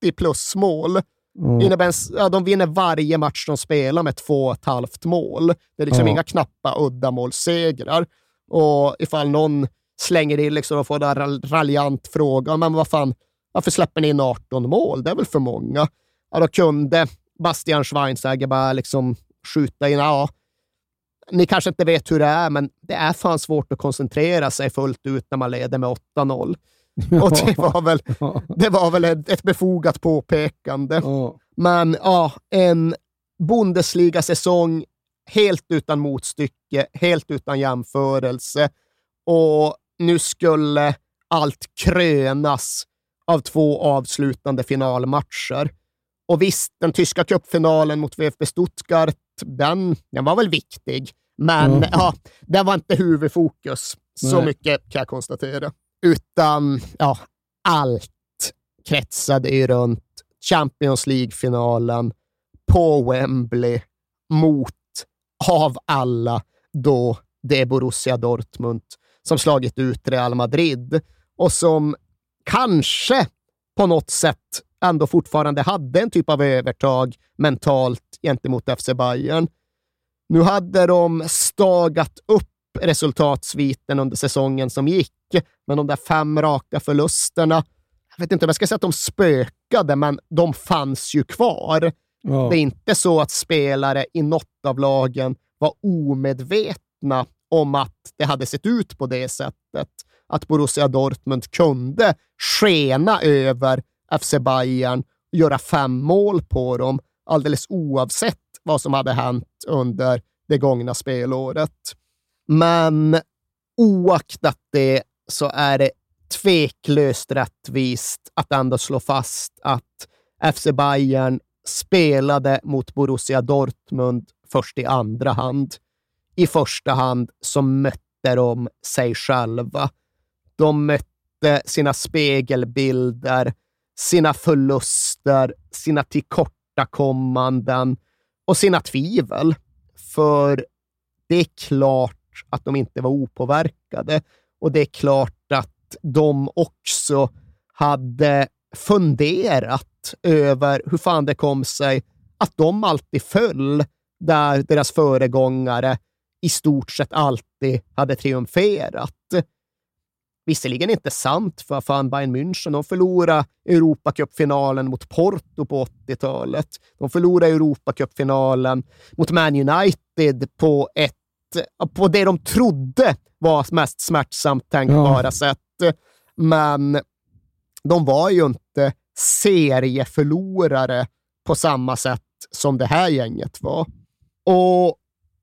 80 plus mål. Ja. Innebär ja, de vinner varje match de spelar med två och ett halvt mål. Det är liksom Ja. inga knappa uddamålssegrar. Och ifall någon slänger in liksom och får en ral- raljant fråga, men vad fan, varför släpper ni in 18 mål? Det är väl för många? Ja, då kunde Bastian Schweinsteiger bara liksom skjuta in, ja, ni kanske inte vet hur det är, men det är fan svårt att koncentrera sig fullt ut när man leder med 8-0. Och det var väl, det var väl ett, befogat påpekande. Men ja, en Bundesliga-säsong helt utan motstycke, helt utan jämförelse. Och nu skulle allt krönas av två avslutande finalmatcher. Och visst, den tyska cupfinalen mot VfB Stuttgart, den, den var väl viktig. Men Mm. ja, det var inte huvudfokus. Så Nej. mycket kan jag konstatera. Utan ja, allt kretsade ju runt Champions League-finalen på Wembley mot, av alla, då det är Borussia Dortmund som slagit ut Real Madrid och som kanske på något sätt ändå fortfarande hade en typ av övertag mentalt gentemot FC Bayern. Nu hade de stagat upp resultatsviten under säsongen som gick, men de där fem raka förlusterna, jag vet inte om jag ska säga att de spökade, men de fanns ju kvar. Ja. Det är inte så att spelare i något av lagen var omedvetna om att det hade sett ut på det sättet. Att Borussia Dortmund kunde skena över FC Bayern och göra fem mål på dem, alldeles oavsett vad som hade hänt under det gångna spelåret. Men oaktat det så är det tveklöst rättvist att ändå slå fast att FC Bayern spelade mot Borussia Dortmund först i andra hand. I första hand så mötte de sig själva. De mötte sina spegelbilder, sina förluster, sina tillkortakommanden och sina tvivel. För det är klart att de inte var opåverkade och det är klart att de också hade funderat över hur fan det kom sig att de alltid föll där deras föregångare i stort sett alltid hade triumferat. Visserligen inte sant, för fan Bayern München, de förlorade Europacupfinalen mot Porto på 80-talet. De förlorade Europacupfinalen mot Man United på, ett, på det de trodde var mest smärtsamt tänkbara ja. sätt. Men de var ju inte serieförlorare på samma sätt som det här gänget var. Och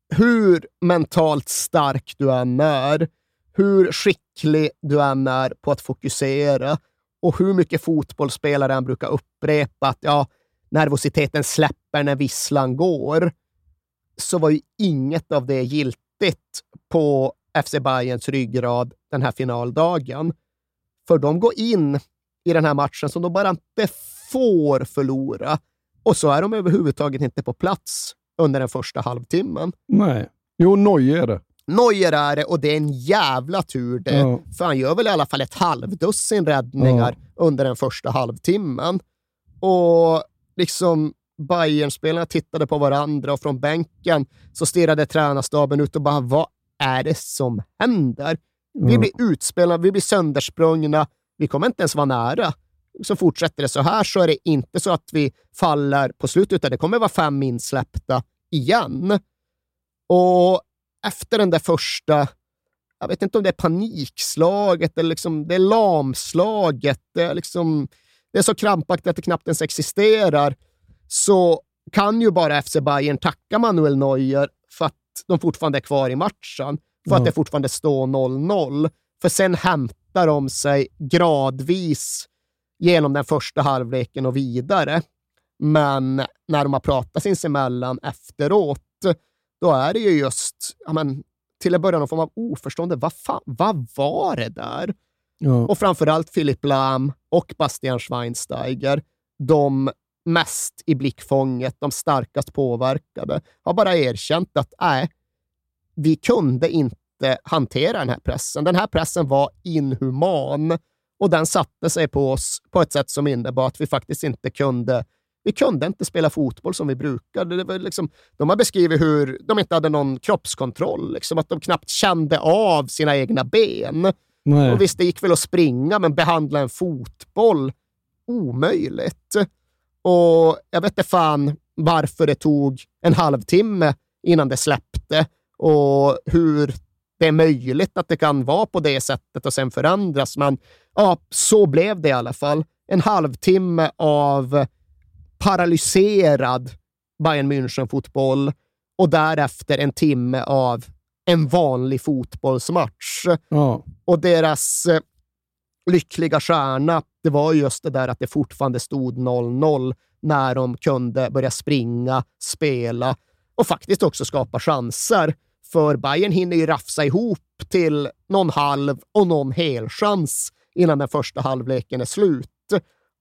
hur mentalt stark du än är, hur skicklig du än är på att fokusera och hur mycket fotbollsspelare brukar upprepa att ja, nervositeten släpper när visslan går, så var ju inget av det giltigt på FC Bayerns ryggrad den här finaldagen. För de går in i den här matchen som de bara inte får förlora. Och så är de överhuvudtaget inte på plats under den första halvtimmen. Nej. Jo, Neuer är det. Neuer är det och det är en jävla tur det. Ja. För han gör väl i alla fall ett halvdussin räddningar ja. under den första halvtimmen. Och liksom Bayern-spelarna tittade på varandra och från bänken så stirrade tränarstaben ut och bara, vad är det som händer? Ja. Vi blir utspelade, vi blir söndersprungna, vi kommer inte ens vara nära. Så fortsätter det så här så är det inte så att vi faller på slutet, utan det kommer vara fem insläppta igen. Och efter den där första, jag vet inte om det är panikslaget eller liksom, det är lamslaget, det är, liksom, det är så krampaktigt att det knappt ens existerar, så kan ju bara FC Bayern tacka Manuel Neuer för att de fortfarande är kvar i matchen, för mm. att det fortfarande står 0-0. För sen hämtar de sig gradvis genom den första halvleken och vidare. Men när de har pratat sinsemellan efteråt, då är det ju just, ja, men, till en början någon form av oförstående. Vad, fan, vad var det där? Ja. Och framförallt Philip Lahm och Bastian Schweinsteiger, de mest i blickfånget, de starkast påverkade, har bara erkänt att nej, vi kunde inte hantera den här pressen. Den här pressen var inhuman och den satte sig på oss på ett sätt som innebar att vi faktiskt inte kunde vi kunde inte spela fotboll som vi brukade. Det var liksom, de har beskrivit hur de inte hade någon kroppskontroll, liksom, att de knappt kände av sina egna ben. Nej. Och visst, det gick väl att springa, men behandla en fotboll, omöjligt. Och jag vet inte fan varför det tog en halvtimme innan det släppte och hur det är möjligt att det kan vara på det sättet och sen förändras. Men ja, så blev det i alla fall. En halvtimme av paralyserad Bayern München-fotboll och därefter en timme av en vanlig fotbollsmatch. Ja. Och deras eh, lyckliga stjärna, det var just det där att det fortfarande stod 0-0 när de kunde börja springa, spela och faktiskt också skapa chanser. För Bayern hinner ju rafsa ihop till någon halv och någon helchans innan den första halvleken är slut.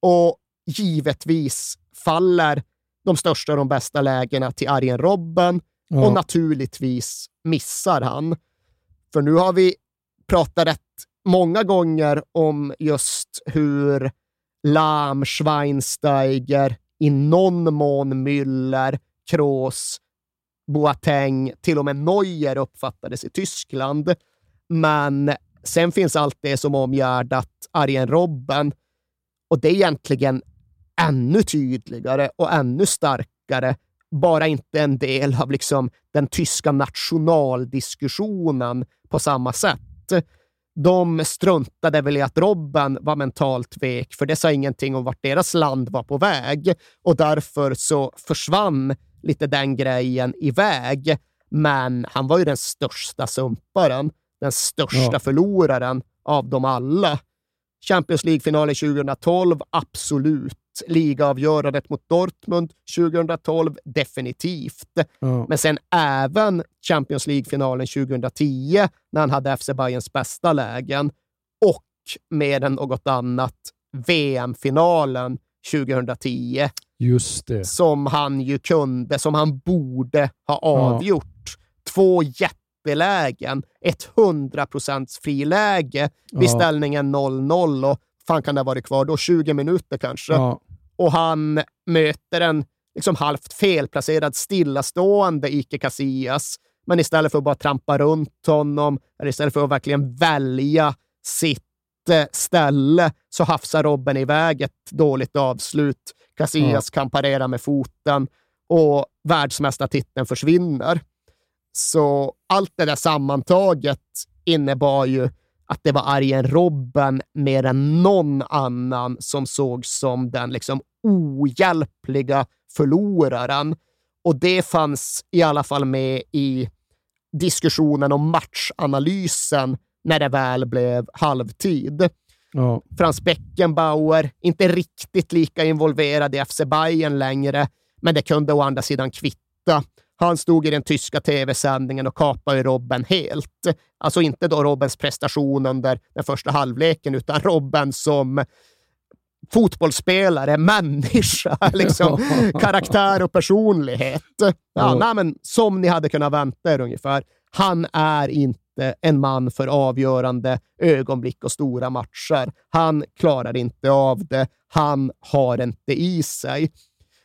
Och givetvis faller de största och de bästa lägena till Arjen Robben ja. och naturligtvis missar han. För nu har vi pratat rätt många gånger om just hur Lahm, Schweinsteiger, i någon mån Müller, Kroos, Boateng, till och med Neuer uppfattades i Tyskland. Men sen finns allt det som omgärdat Arjen Robben och det är egentligen ännu tydligare och ännu starkare bara inte en del av liksom den tyska nationaldiskussionen på samma sätt. De struntade väl i att Robben var mentalt vek, för det sa ingenting om vart deras land var på väg och därför så försvann lite den grejen iväg. Men han var ju den största sumparen, den största Ja. förloraren av dem alla. Champions League-finalen 2012, absolut. Ligaavgörandet mot Dortmund 2012, definitivt. Ja. Men sen även Champions League-finalen 2010, när han hade FC Bayerns bästa lägen. Och mer än något annat, VM-finalen 2010, Just det. som han ju kunde, som han borde ha avgjort. Två jättelägen, ett 100% friläge vid Ja. ställningen 0-0 och fan kan det ha varit kvar då? 20 minuter kanske. Ja. Och han möter en liksom halvt felplacerad stillastående Ike Casillas. Men istället för att bara trampa runt honom, eller istället för att verkligen välja sitt eh, ställe, så hafsar Robben iväg ett dåligt avslut. Casillas kan parera med foten och världsmästartiteln försvinner. Så allt det där sammantaget innebar ju att det var Arjen Robben mer än någon annan som såg som den liksom ohjälpliga förloraren. Och det fanns i alla fall med i diskussionen om matchanalysen när det väl blev halvtid. Ja. Frans Beckenbauer, inte riktigt lika involverad i FC Bayern längre, men det kunde å andra sidan kvitta. Han stod i den tyska tv-sändningen och kapade Robben helt. Alltså inte då Robbens prestation under den första halvleken, utan Robben som fotbollsspelare, människa, liksom, karaktär och personlighet. Ja, nej, men som ni hade kunnat vänta er ungefär. Han är inte en man för avgörande ögonblick och stora matcher. Han klarar inte av det. Han har inte i sig.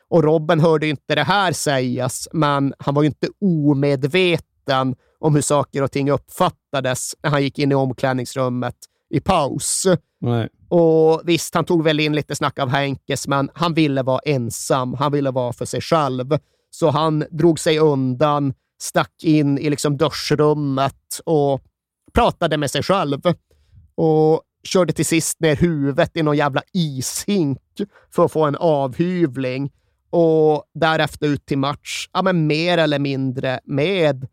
Och Robben hörde inte det här sägas, men han var ju inte omedveten om hur saker och ting uppfattades när han gick in i omklädningsrummet i paus. Nej. Och visst, han tog väl in lite snack av Henkes, men han ville vara ensam. Han ville vara för sig själv. Så han drog sig undan, stack in i liksom duschrummet och pratade med sig själv. Och körde till sist ner huvudet i någon jävla ishink för att få en avhyvling. Och därefter ut till match, ja, men mer eller mindre med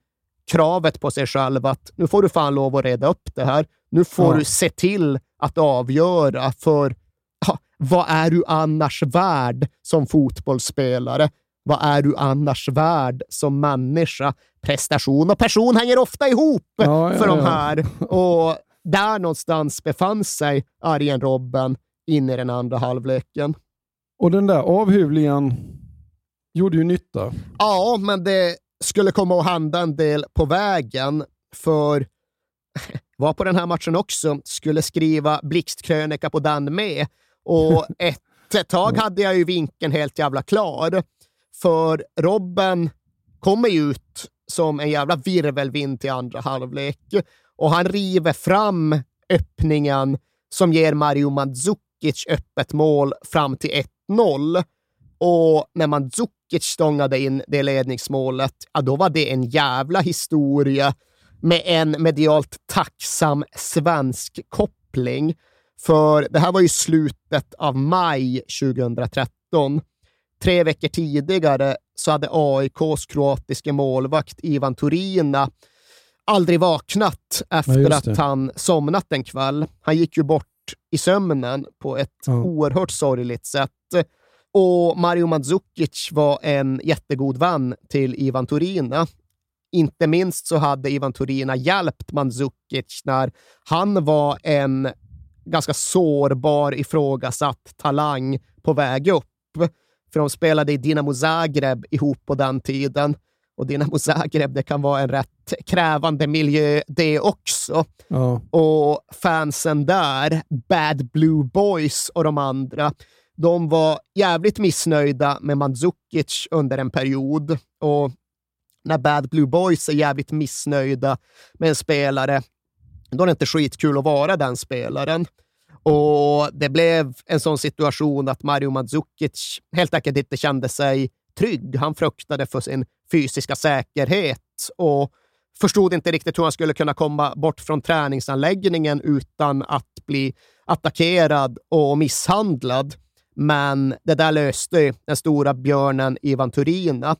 kravet på sig själv att nu får du fan lov att reda upp det här. Nu får Ja. du se till att avgöra, för ja, vad är du annars värd som fotbollsspelare? Vad är du annars värd som människa? Prestation och person hänger ofta ihop Ja, för de här. Och där någonstans befann sig Arjen Robben in i den andra halvleken. Och den där avhyvlingen gjorde ju nytta. Ja, men det skulle komma att hända en del på vägen, för var på den här matchen också, skulle skriva blixtkrönika på den med. Och ett tag hade jag ju vinkeln helt jävla klar. För Robben kommer ju ut som en jävla virvelvind till andra halvlek och han river fram öppningen som ger Mario Mandzukic öppet mål fram till 1-0. Och när Mandzukic stångade in det ledningsmålet, ja, då var det en jävla historia med en medialt tacksam svensk koppling. För det här var ju slutet av maj 2013. Tre veckor tidigare så hade AIKs kroatiske målvakt Ivan Turina aldrig vaknat efter Ja, att han somnat en kväll. Han gick ju bort i sömnen på ett Ja. oerhört sorgligt sätt. Och Mario Mandzukic var en jättegod vän till Ivan Turina. Inte minst så hade Ivan Turina hjälpt Mandzukic när han var en ganska sårbar, ifrågasatt talang på väg upp. För de spelade i Dinamo Zagreb ihop på den tiden. Och Dinamo Zagreb, det kan vara en rätt krävande miljö det också. Ja. Och fansen där, Bad Blue Boys och de andra, de var jävligt missnöjda med Mandzukic under en period. Och när Bad Blue Boys är jävligt missnöjda med en spelare, då är det inte skitkul att vara den spelaren. Och det blev en sån situation att Mario Mandzukic helt enkelt inte kände sig trygg. Han fruktade för sin fysiska säkerhet och förstod inte riktigt hur han skulle kunna komma bort från träningsanläggningen utan att bli attackerad och misshandlad. Men det där löste den stora björnen Ivan Turina.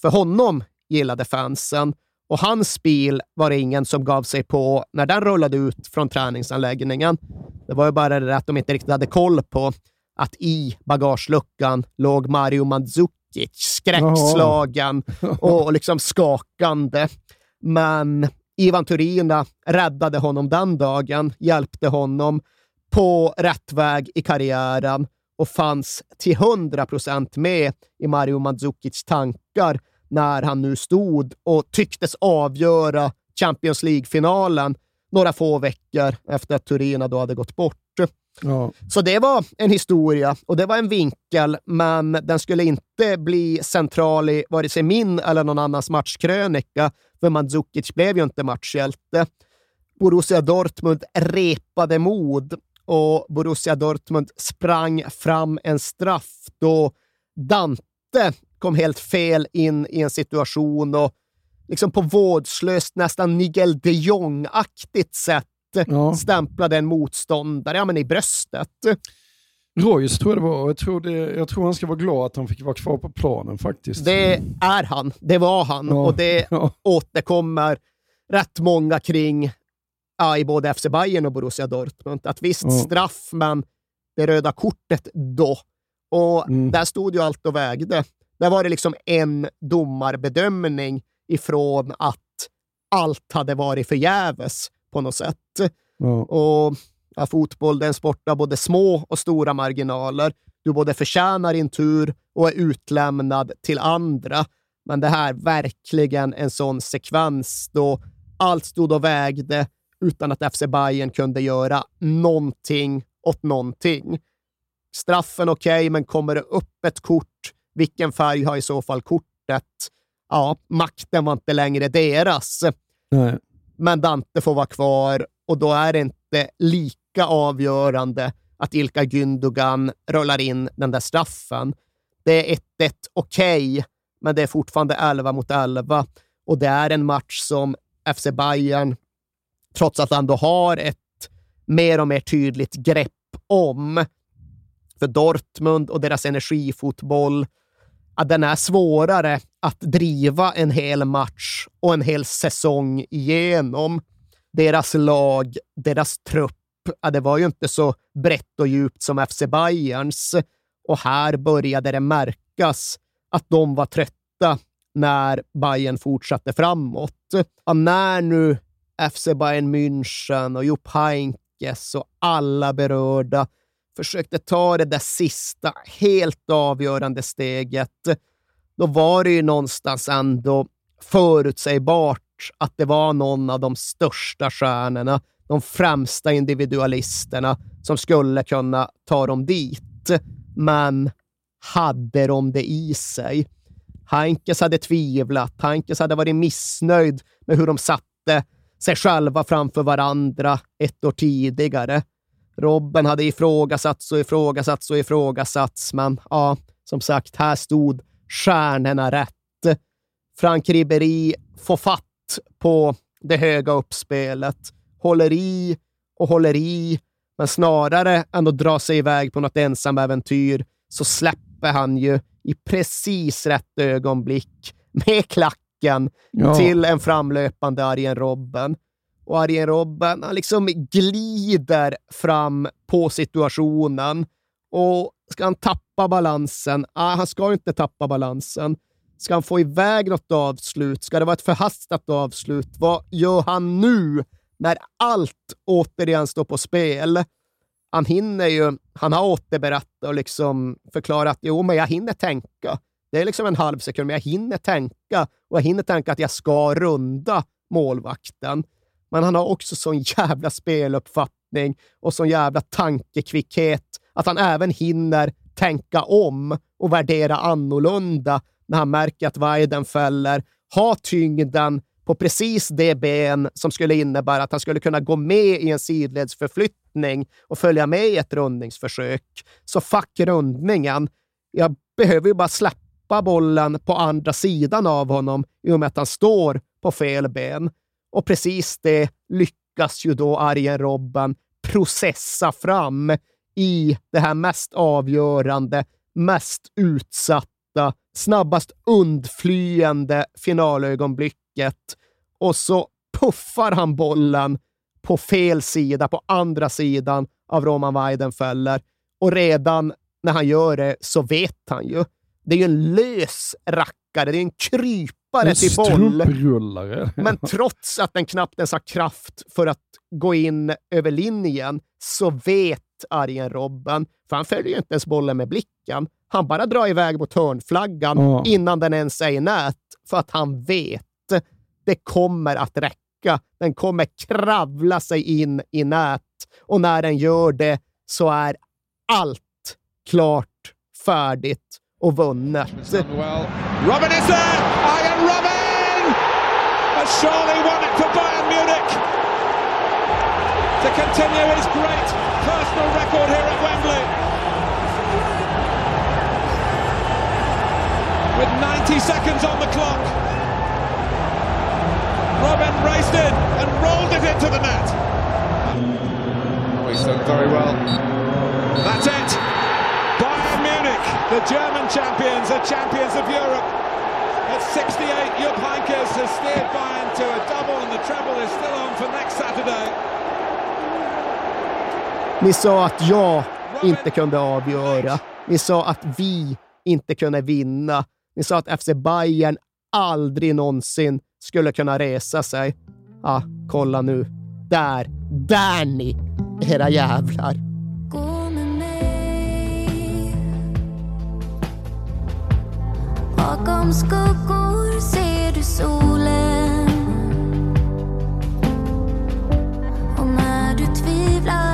För honom gillade fansen och hans bil var det ingen som gav sig på när den rullade ut från träningsanläggningen. Det var ju bara det att de inte riktigt hade koll på att i bagageluckan låg Mario Mandzukic skräckslagen och liksom skakande. Men Ivan Turina räddade honom den dagen, hjälpte honom på rätt väg i karriären och fanns till hundra procent med i Mario Mandzukics tankar när han nu stod och tycktes avgöra Champions League-finalen några få veckor efter att Turina då hade gått bort. Ja. Så det var en historia och det var en vinkel, men den skulle inte bli central i vare sig min eller någon annans matchkrönika, för Mandzukic blev ju inte matchhjälte. Borussia Dortmund repade mod och Borussia Dortmund sprang fram en straff då Dante kom helt fel in i en situation och liksom på vårdslöst, nästan Nigel de Jong-aktigt sätt Ja. stämplade en motståndare ja, men i bröstet. Royce tror jag det var. Jag tror, det, jag tror han ska vara glad att han fick vara kvar på planen faktiskt. Det är han. Det var han. Ja. Och det Ja. återkommer rätt många kring ja, i både FC Bayern och Borussia Dortmund. Att visst, Ja. straff, men det röda kortet då. Och Mm. där stod ju allt och vägde. Där var det liksom en domarbedömning ifrån att allt hade varit förgäves på något sätt. Ja. Och ja, fotboll är en sport av både små och stora marginaler. Du både förtjänar din tur och är utlämnad till andra. Men det här är verkligen en sån sekvens då allt stod och vägde utan att FC Bayern kunde göra någonting åt någonting. Straffen okej, men kommer det upp ett kort, vilken färg har i så fall kortet? Ja, makten var inte längre deras. Nej. Men Dante får vara kvar och då är det inte lika avgörande att Ilka Gündogan rullar in den där straffen. Det är 1-1 okej, men det är fortfarande 11 mot 11 och det är en match som FC Bayern, trots att han då har ett mer och mer tydligt grepp om, för Dortmund och deras energifotboll, att den är svårare att driva en hel match och en hel säsong igenom. Deras lag, deras trupp, ja, det var ju inte så brett och djupt som FC Bayerns. Och här började det märkas att de var trötta när Bayern fortsatte framåt. Ja, när nu FC Bayern München och Jupp Heynckes och alla berörda försökte ta det där sista, helt avgörande steget, då var det ju någonstans ändå förutsägbart att det var någon av de största stjärnorna, de främsta individualisterna, som skulle kunna ta dem dit. Men hade de det i sig? Heinkes hade tvivlat. Heinkes hade varit missnöjd med hur de satte sig själva framför varandra ett år tidigare. Robben hade ifrågasatts och ifrågasatts och ifrågasatts, men ja, som sagt, här stod stjärnorna rätt. Frank Ribéry får fatt på det höga uppspelet, håller i och håller i, men snarare än att dra sig iväg på något ensamäventyr så släpper han ju i precis rätt ögonblick med klacken Ja. till en framlöpande Arjen Robben. Och Arjen Robben, han liksom glider fram på situationen. Och ska han tappa balansen? Ah, han ska inte tappa balansen. Ska han få iväg något avslut? Ska det vara ett förhastat avslut? Vad gör han nu när allt återigen står på spel? Han hinner ju, han har återberättat och liksom förklarat, jo, men jag hinner tänka. Det är liksom en halv sekund, men jag hinner tänka och jag hinner tänka att jag ska runda målvakten. Men han har också sån jävla speluppfattning och sån jävla tankekvickhet att han även hinner tänka om och värdera annorlunda när han märker att Weidenfeller har tyngden på precis det ben som skulle innebära att han skulle kunna gå med i en sidledsförflyttning och följa med i ett rundningsförsök. Så fuck rundningen. Jag behöver ju bara släppa bollen på andra sidan av honom i och med att han står på fel ben. Och precis det lyckas ju då Arjen Robben processa fram i det här mest avgörande, mest utsatta, snabbast undflyende finalögonblicket. Och så puffar han bollen på fel sida, på andra sidan av Roman Weidenfeller. Och redan när han gör det så vet han ju. Det är ju en lös rackare, det är en krypare En till boll. Men trots att den knappt ens har kraft för att gå in över linjen så vet Arjen Robben, för han följer ju inte ens bollen med blicken. Han bara drar iväg mot hörnflaggan Ja. innan den ens är i nät, för att han vet det kommer att räcka. Den kommer kravla sig in i nät och när den gör det så är allt klart, färdigt och vunnet. Well, Robin is there! Arjen Robin has surely won it for Bayern Munich to continue his great personal record here at Wembley. With 90 seconds on the clock, Robin raced in and rolled it into the net. Oh, he's done very well. That's it. Bayern Munich, the German champions, are champions of Europe. At 68, Jupp Heynckes has steered Bayern to a double, and the treble is still on for next Saturday. Ni sa att jag inte kunde avgöra. Ni sa att vi inte kunde vinna. Ni sa att FC Bayern aldrig någonsin skulle kunna resa sig. Ja, kolla nu. Där, där ni, era jävlar. Bakom skuggor ser du solen Och när du tvivlar